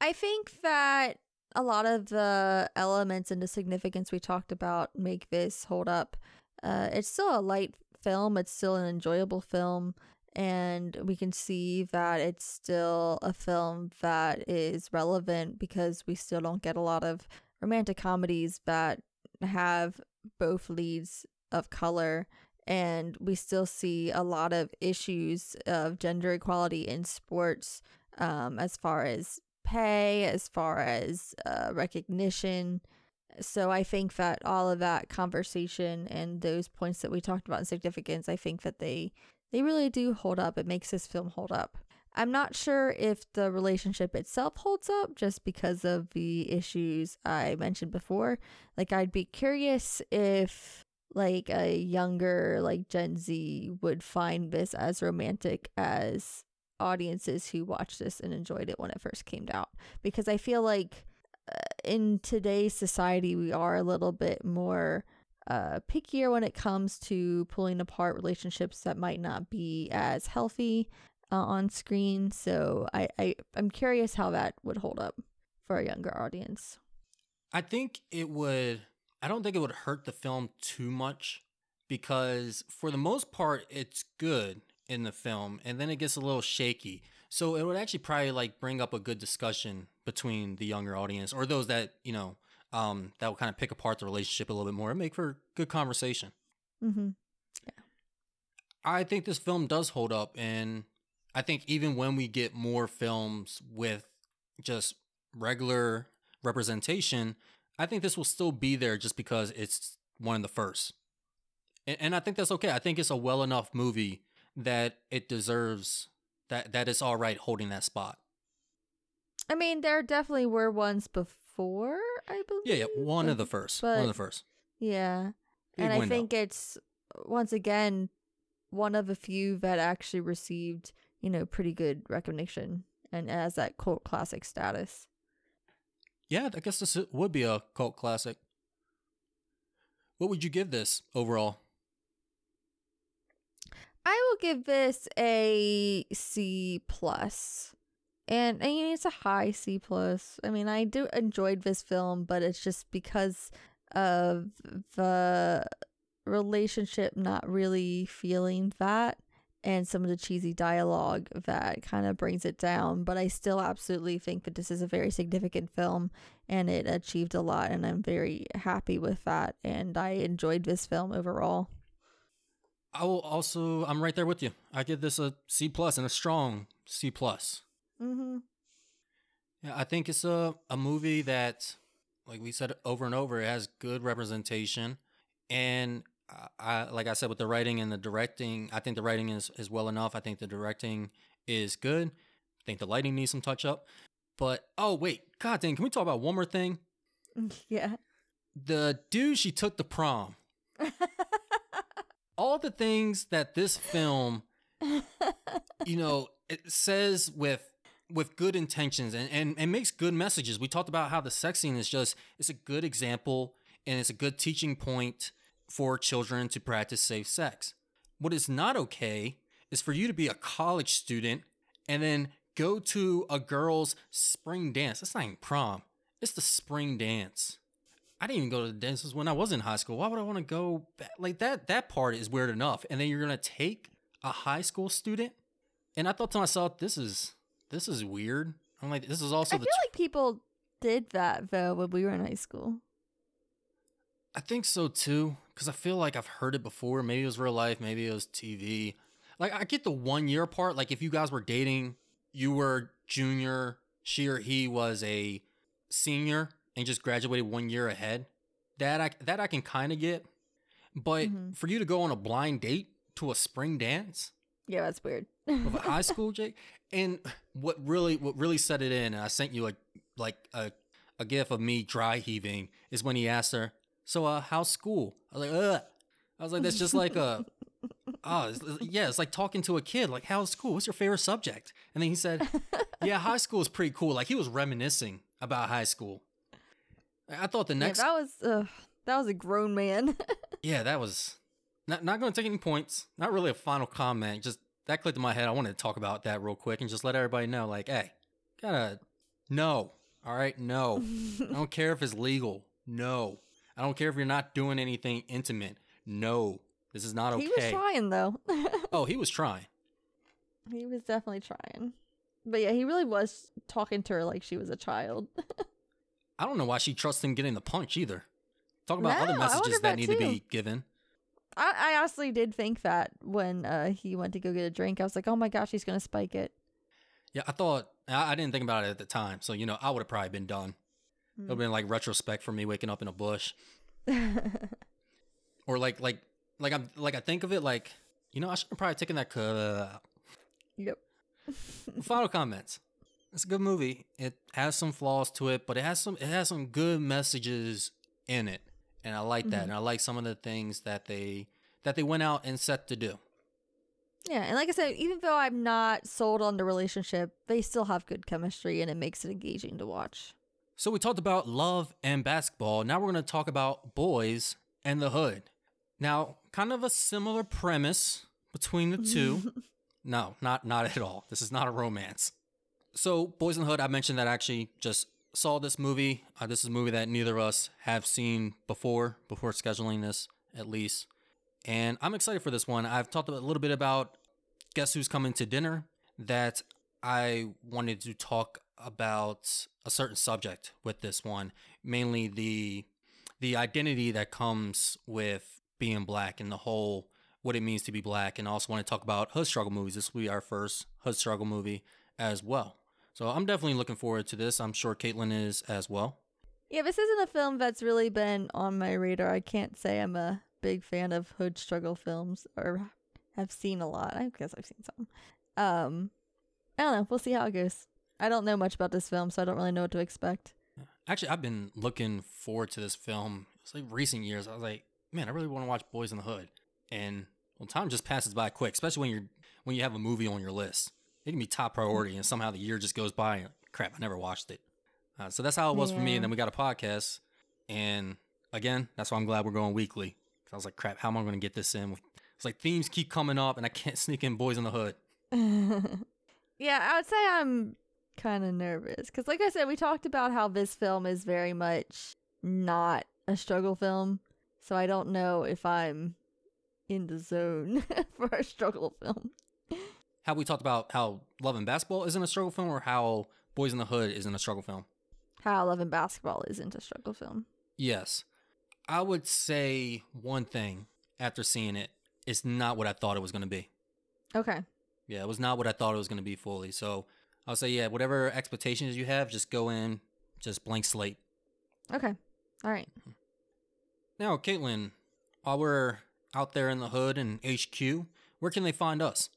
I think that a lot of the elements and the significance we talked about make this hold up. Uh, it's still a light film, it's still an enjoyable film, and we can see that it's still a film that is relevant because we still don't get a lot of romantic comedies that have both leads of color and we still see a lot of issues of gender equality in sports um, as far as pay, as far as uh, recognition. So I think that all of that conversation and those points that we talked about in significance, I think that they they really do hold up. It makes this film hold up. I'm not sure if the relationship itself holds up just because of the issues I mentioned before. Like I'd be curious if like a younger like Gen Z would find this as romantic as audiences who watched this and enjoyed it when it first came out because I feel like uh, in today's society we are a little bit more uh pickier when it comes to pulling apart relationships that might not be as healthy uh, on screen so I, I I'm curious how that would hold up for a younger audience I think it would. I don't think it would hurt the film too much because, for the most part, it's good in the film, and then it gets a little shaky. So it would actually probably like bring up a good discussion between the younger audience or those that you know um, that will kind of pick apart the relationship a little bit more and make for good conversation. Mm-hmm. I think this film does hold up, and I think even when we get more films with just regular representation, I think this will still be there just because it's one of the first. And, and I think that's okay. I think it's a well enough movie that it deserves that that it's all right holding that spot. I mean, there definitely were ones before, I believe. Yeah, yeah, one of the first. one of the first. Yeah. Big and I think it's once again one of a few that actually received, you know, pretty good recognition and has that cult classic status. Yeah, I guess this would be a cult classic. What would you give this overall? I will give this a C plus. And I mean it's a high C plus. I mean I do enjoyed this film, but it's just because of the relationship not really feeling that and some of the cheesy dialogue that kind of brings it down. But I still absolutely think that this is a very significant film and it achieved a lot and I'm very happy with that and I enjoyed this film overall. I will also I'm right there with you. I give this a C plus and a strong C plus. Mhm. Yeah, I think it's a, a movie that, like we said over and over, it has good representation. And I, like I said with the writing and the directing, I think the writing is, is well enough. I think the directing is good. I think the lighting needs some touch up. But oh wait, god dang, can we talk about one more thing? <laughs> Yeah. The dude she took to prom. <laughs> All the things that this film <laughs> you know, it says with with good intentions and, and, and makes good messages. We talked about how the sex scene is just it's a good example and it's a good teaching point for children to practice safe sex. What is not okay is for you to be a college student and then go to a girl's spring dance. That's not even prom. It's the spring dance. I didn't even go to the dances when I was in high school. Why would I want to go back? like that? That part is weird enough. And then you're gonna take a high school student, and I thought to myself, this is this is weird. I'm like, this is also I feel like people did that though when we were in high school. I think so too, because I feel like I've heard it before. Maybe it was real life, maybe it was TV. Like I get the one year part. Like if you guys were dating, you were junior, she or he was a senior and just graduated one year ahead. That I that I can kind of get, but Mhm. for you to go on a blind date to a spring dance Yeah, that's weird. of a high school, Jake, <laughs> and what really what really set it in, and I sent you a like a a gif of me dry heaving is when he asked her, "So, uh, how's school?" I was like, "Ugh." I was like, "That's just like a." <laughs> Oh, it's- yeah, it's like talking to a kid. Like, how's school? What's your favorite subject? And then he said, <laughs> "Yeah, high school is pretty cool." Like he was reminiscing about high school. I thought the Yeah, next, that was uh, that was a grown man. <laughs> yeah, that was not not going to take any points. Not really a final comment. Just that clicked in my head. I wanted to talk about that real quick and just let everybody know, like, hey, gotta no. All right, no. I don't care if it's legal. No. I don't care if you're not doing anything intimate. No. This is not okay. He was trying though. <laughs> oh, he was trying. he was definitely trying. But yeah, he really was talking to her like she was a child. <laughs> I don't know why she trusts him getting the punch either. Talk about other No, I messages that need to be given. I, I honestly did think that when uh, he went to go get a drink. I was like, oh my gosh, he's gonna spike it. Yeah, I thought I, I didn't think about it at the time, so you know I would have probably been done. It would have been like retrospect for me waking up in a bush, <laughs> or like like like I'm like I think of it like you know I should have probably taken that. Uh, yep. final comments. It's a good movie. It has some flaws to it, but it has some it has some good messages in it, and I like that. Mhm. And I like some of the things that they that they went out and set to do. Yeah, and like I said, even though I'm not sold on the relationship, they still have good chemistry, and it makes it engaging to watch. So we talked about love and basketball. Now we're going to talk about Boyz n the Hood. Now, kind of a similar premise between the two. <laughs> no, not not at all. This is not a romance. So, Boyz n the Hood, I mentioned that I actually just saw this movie. Uh, this is a movie that neither of us have seen before, before scheduling this, at least. And I'm excited for this one. I've talked a little bit about Guess Who's Coming to Dinner, that I wanted to talk about a certain subject with this one, mainly the the identity that comes with being black and the whole what it means to be black, and also want to talk about hood struggle movies. This will be our first hood struggle movie as well. So I'm definitely looking forward to this. I'm sure Caitlin is as well. Yeah, this isn't a film that's really been on my radar. I can't say I'm a big fan of hood struggle films or have seen a lot. I guess I've seen some. Um, I don't know. We'll see how it goes. I don't know much about this film, so I don't really know what to expect. Actually, I've been looking forward to this film. It's like recent years. I was like, man, I really want to watch Boyz n the Hood, and well, time just passes by quick, especially when you're when you have a movie on your list. It can be top priority, and somehow the year just goes by. And, crap, I never watched it. Uh, so that's how it was for me. And then we got a podcast, and again, that's why I'm glad we're going weekly. I was like, crap, how am I going to get this in? It's like themes keep coming up, and I can't sneak in Boyz n the Hood. <laughs> yeah, I would say I'm kind of nervous because, like I said, we talked about how this film is very much not a struggle film. So I don't know if I'm in the zone <laughs> for a struggle film. How we talked about how Love and Basketball isn't a struggle film, or how Boyz n the Hood isn't a struggle film. How Love and Basketball isn't a struggle film. Yes. I would say one thing after seeing it, it's not what I thought it was going to be. Okay. Yeah, it was not what I thought it was going to be fully. So I'll say, yeah, whatever expectations you have, just go in, just blank slate. Okay. All right. Now, Caitlin, while we're out there in the hood and HQ, where can they find us?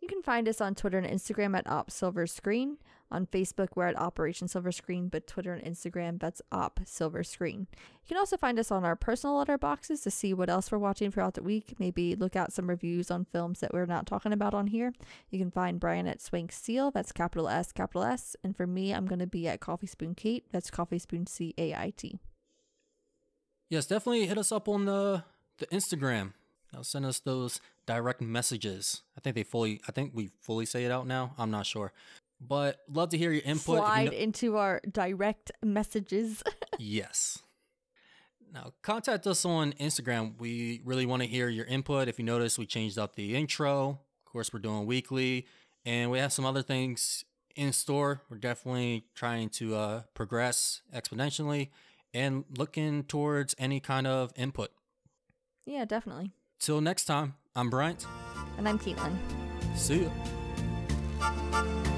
You can find us on Twitter and Instagram at Op Silver Screen. On Facebook, we're at Operation Silver Screen, but Twitter and Instagram, that's Op Silver Screen. You can also find us on our personal letter boxes to see what else we're watching throughout the week. Maybe look out some reviews on films that we're not talking about on here. You can find Bryant at Swank Seal, that's capital S, capital S. And for me, I'm going to be at Coffee Spoon Kate, that's Coffee Spoon C A I T. Yes, definitely hit us up on the the Instagram. Now send us those direct messages. I think they fully I think we fully say it out now. I'm not sure. But love to hear your input. If you Slide know- into our direct messages. <laughs> yes. Now, contact us on Instagram. We really want to hear your input. If you notice, we changed up the intro. Of course, we're doing weekly, and we have some other things in store. We're definitely trying to uh, progress exponentially and looking towards any kind of input. yeah, definitely. Till next time, I'm Bryant. And I'm Caitlin. See ya.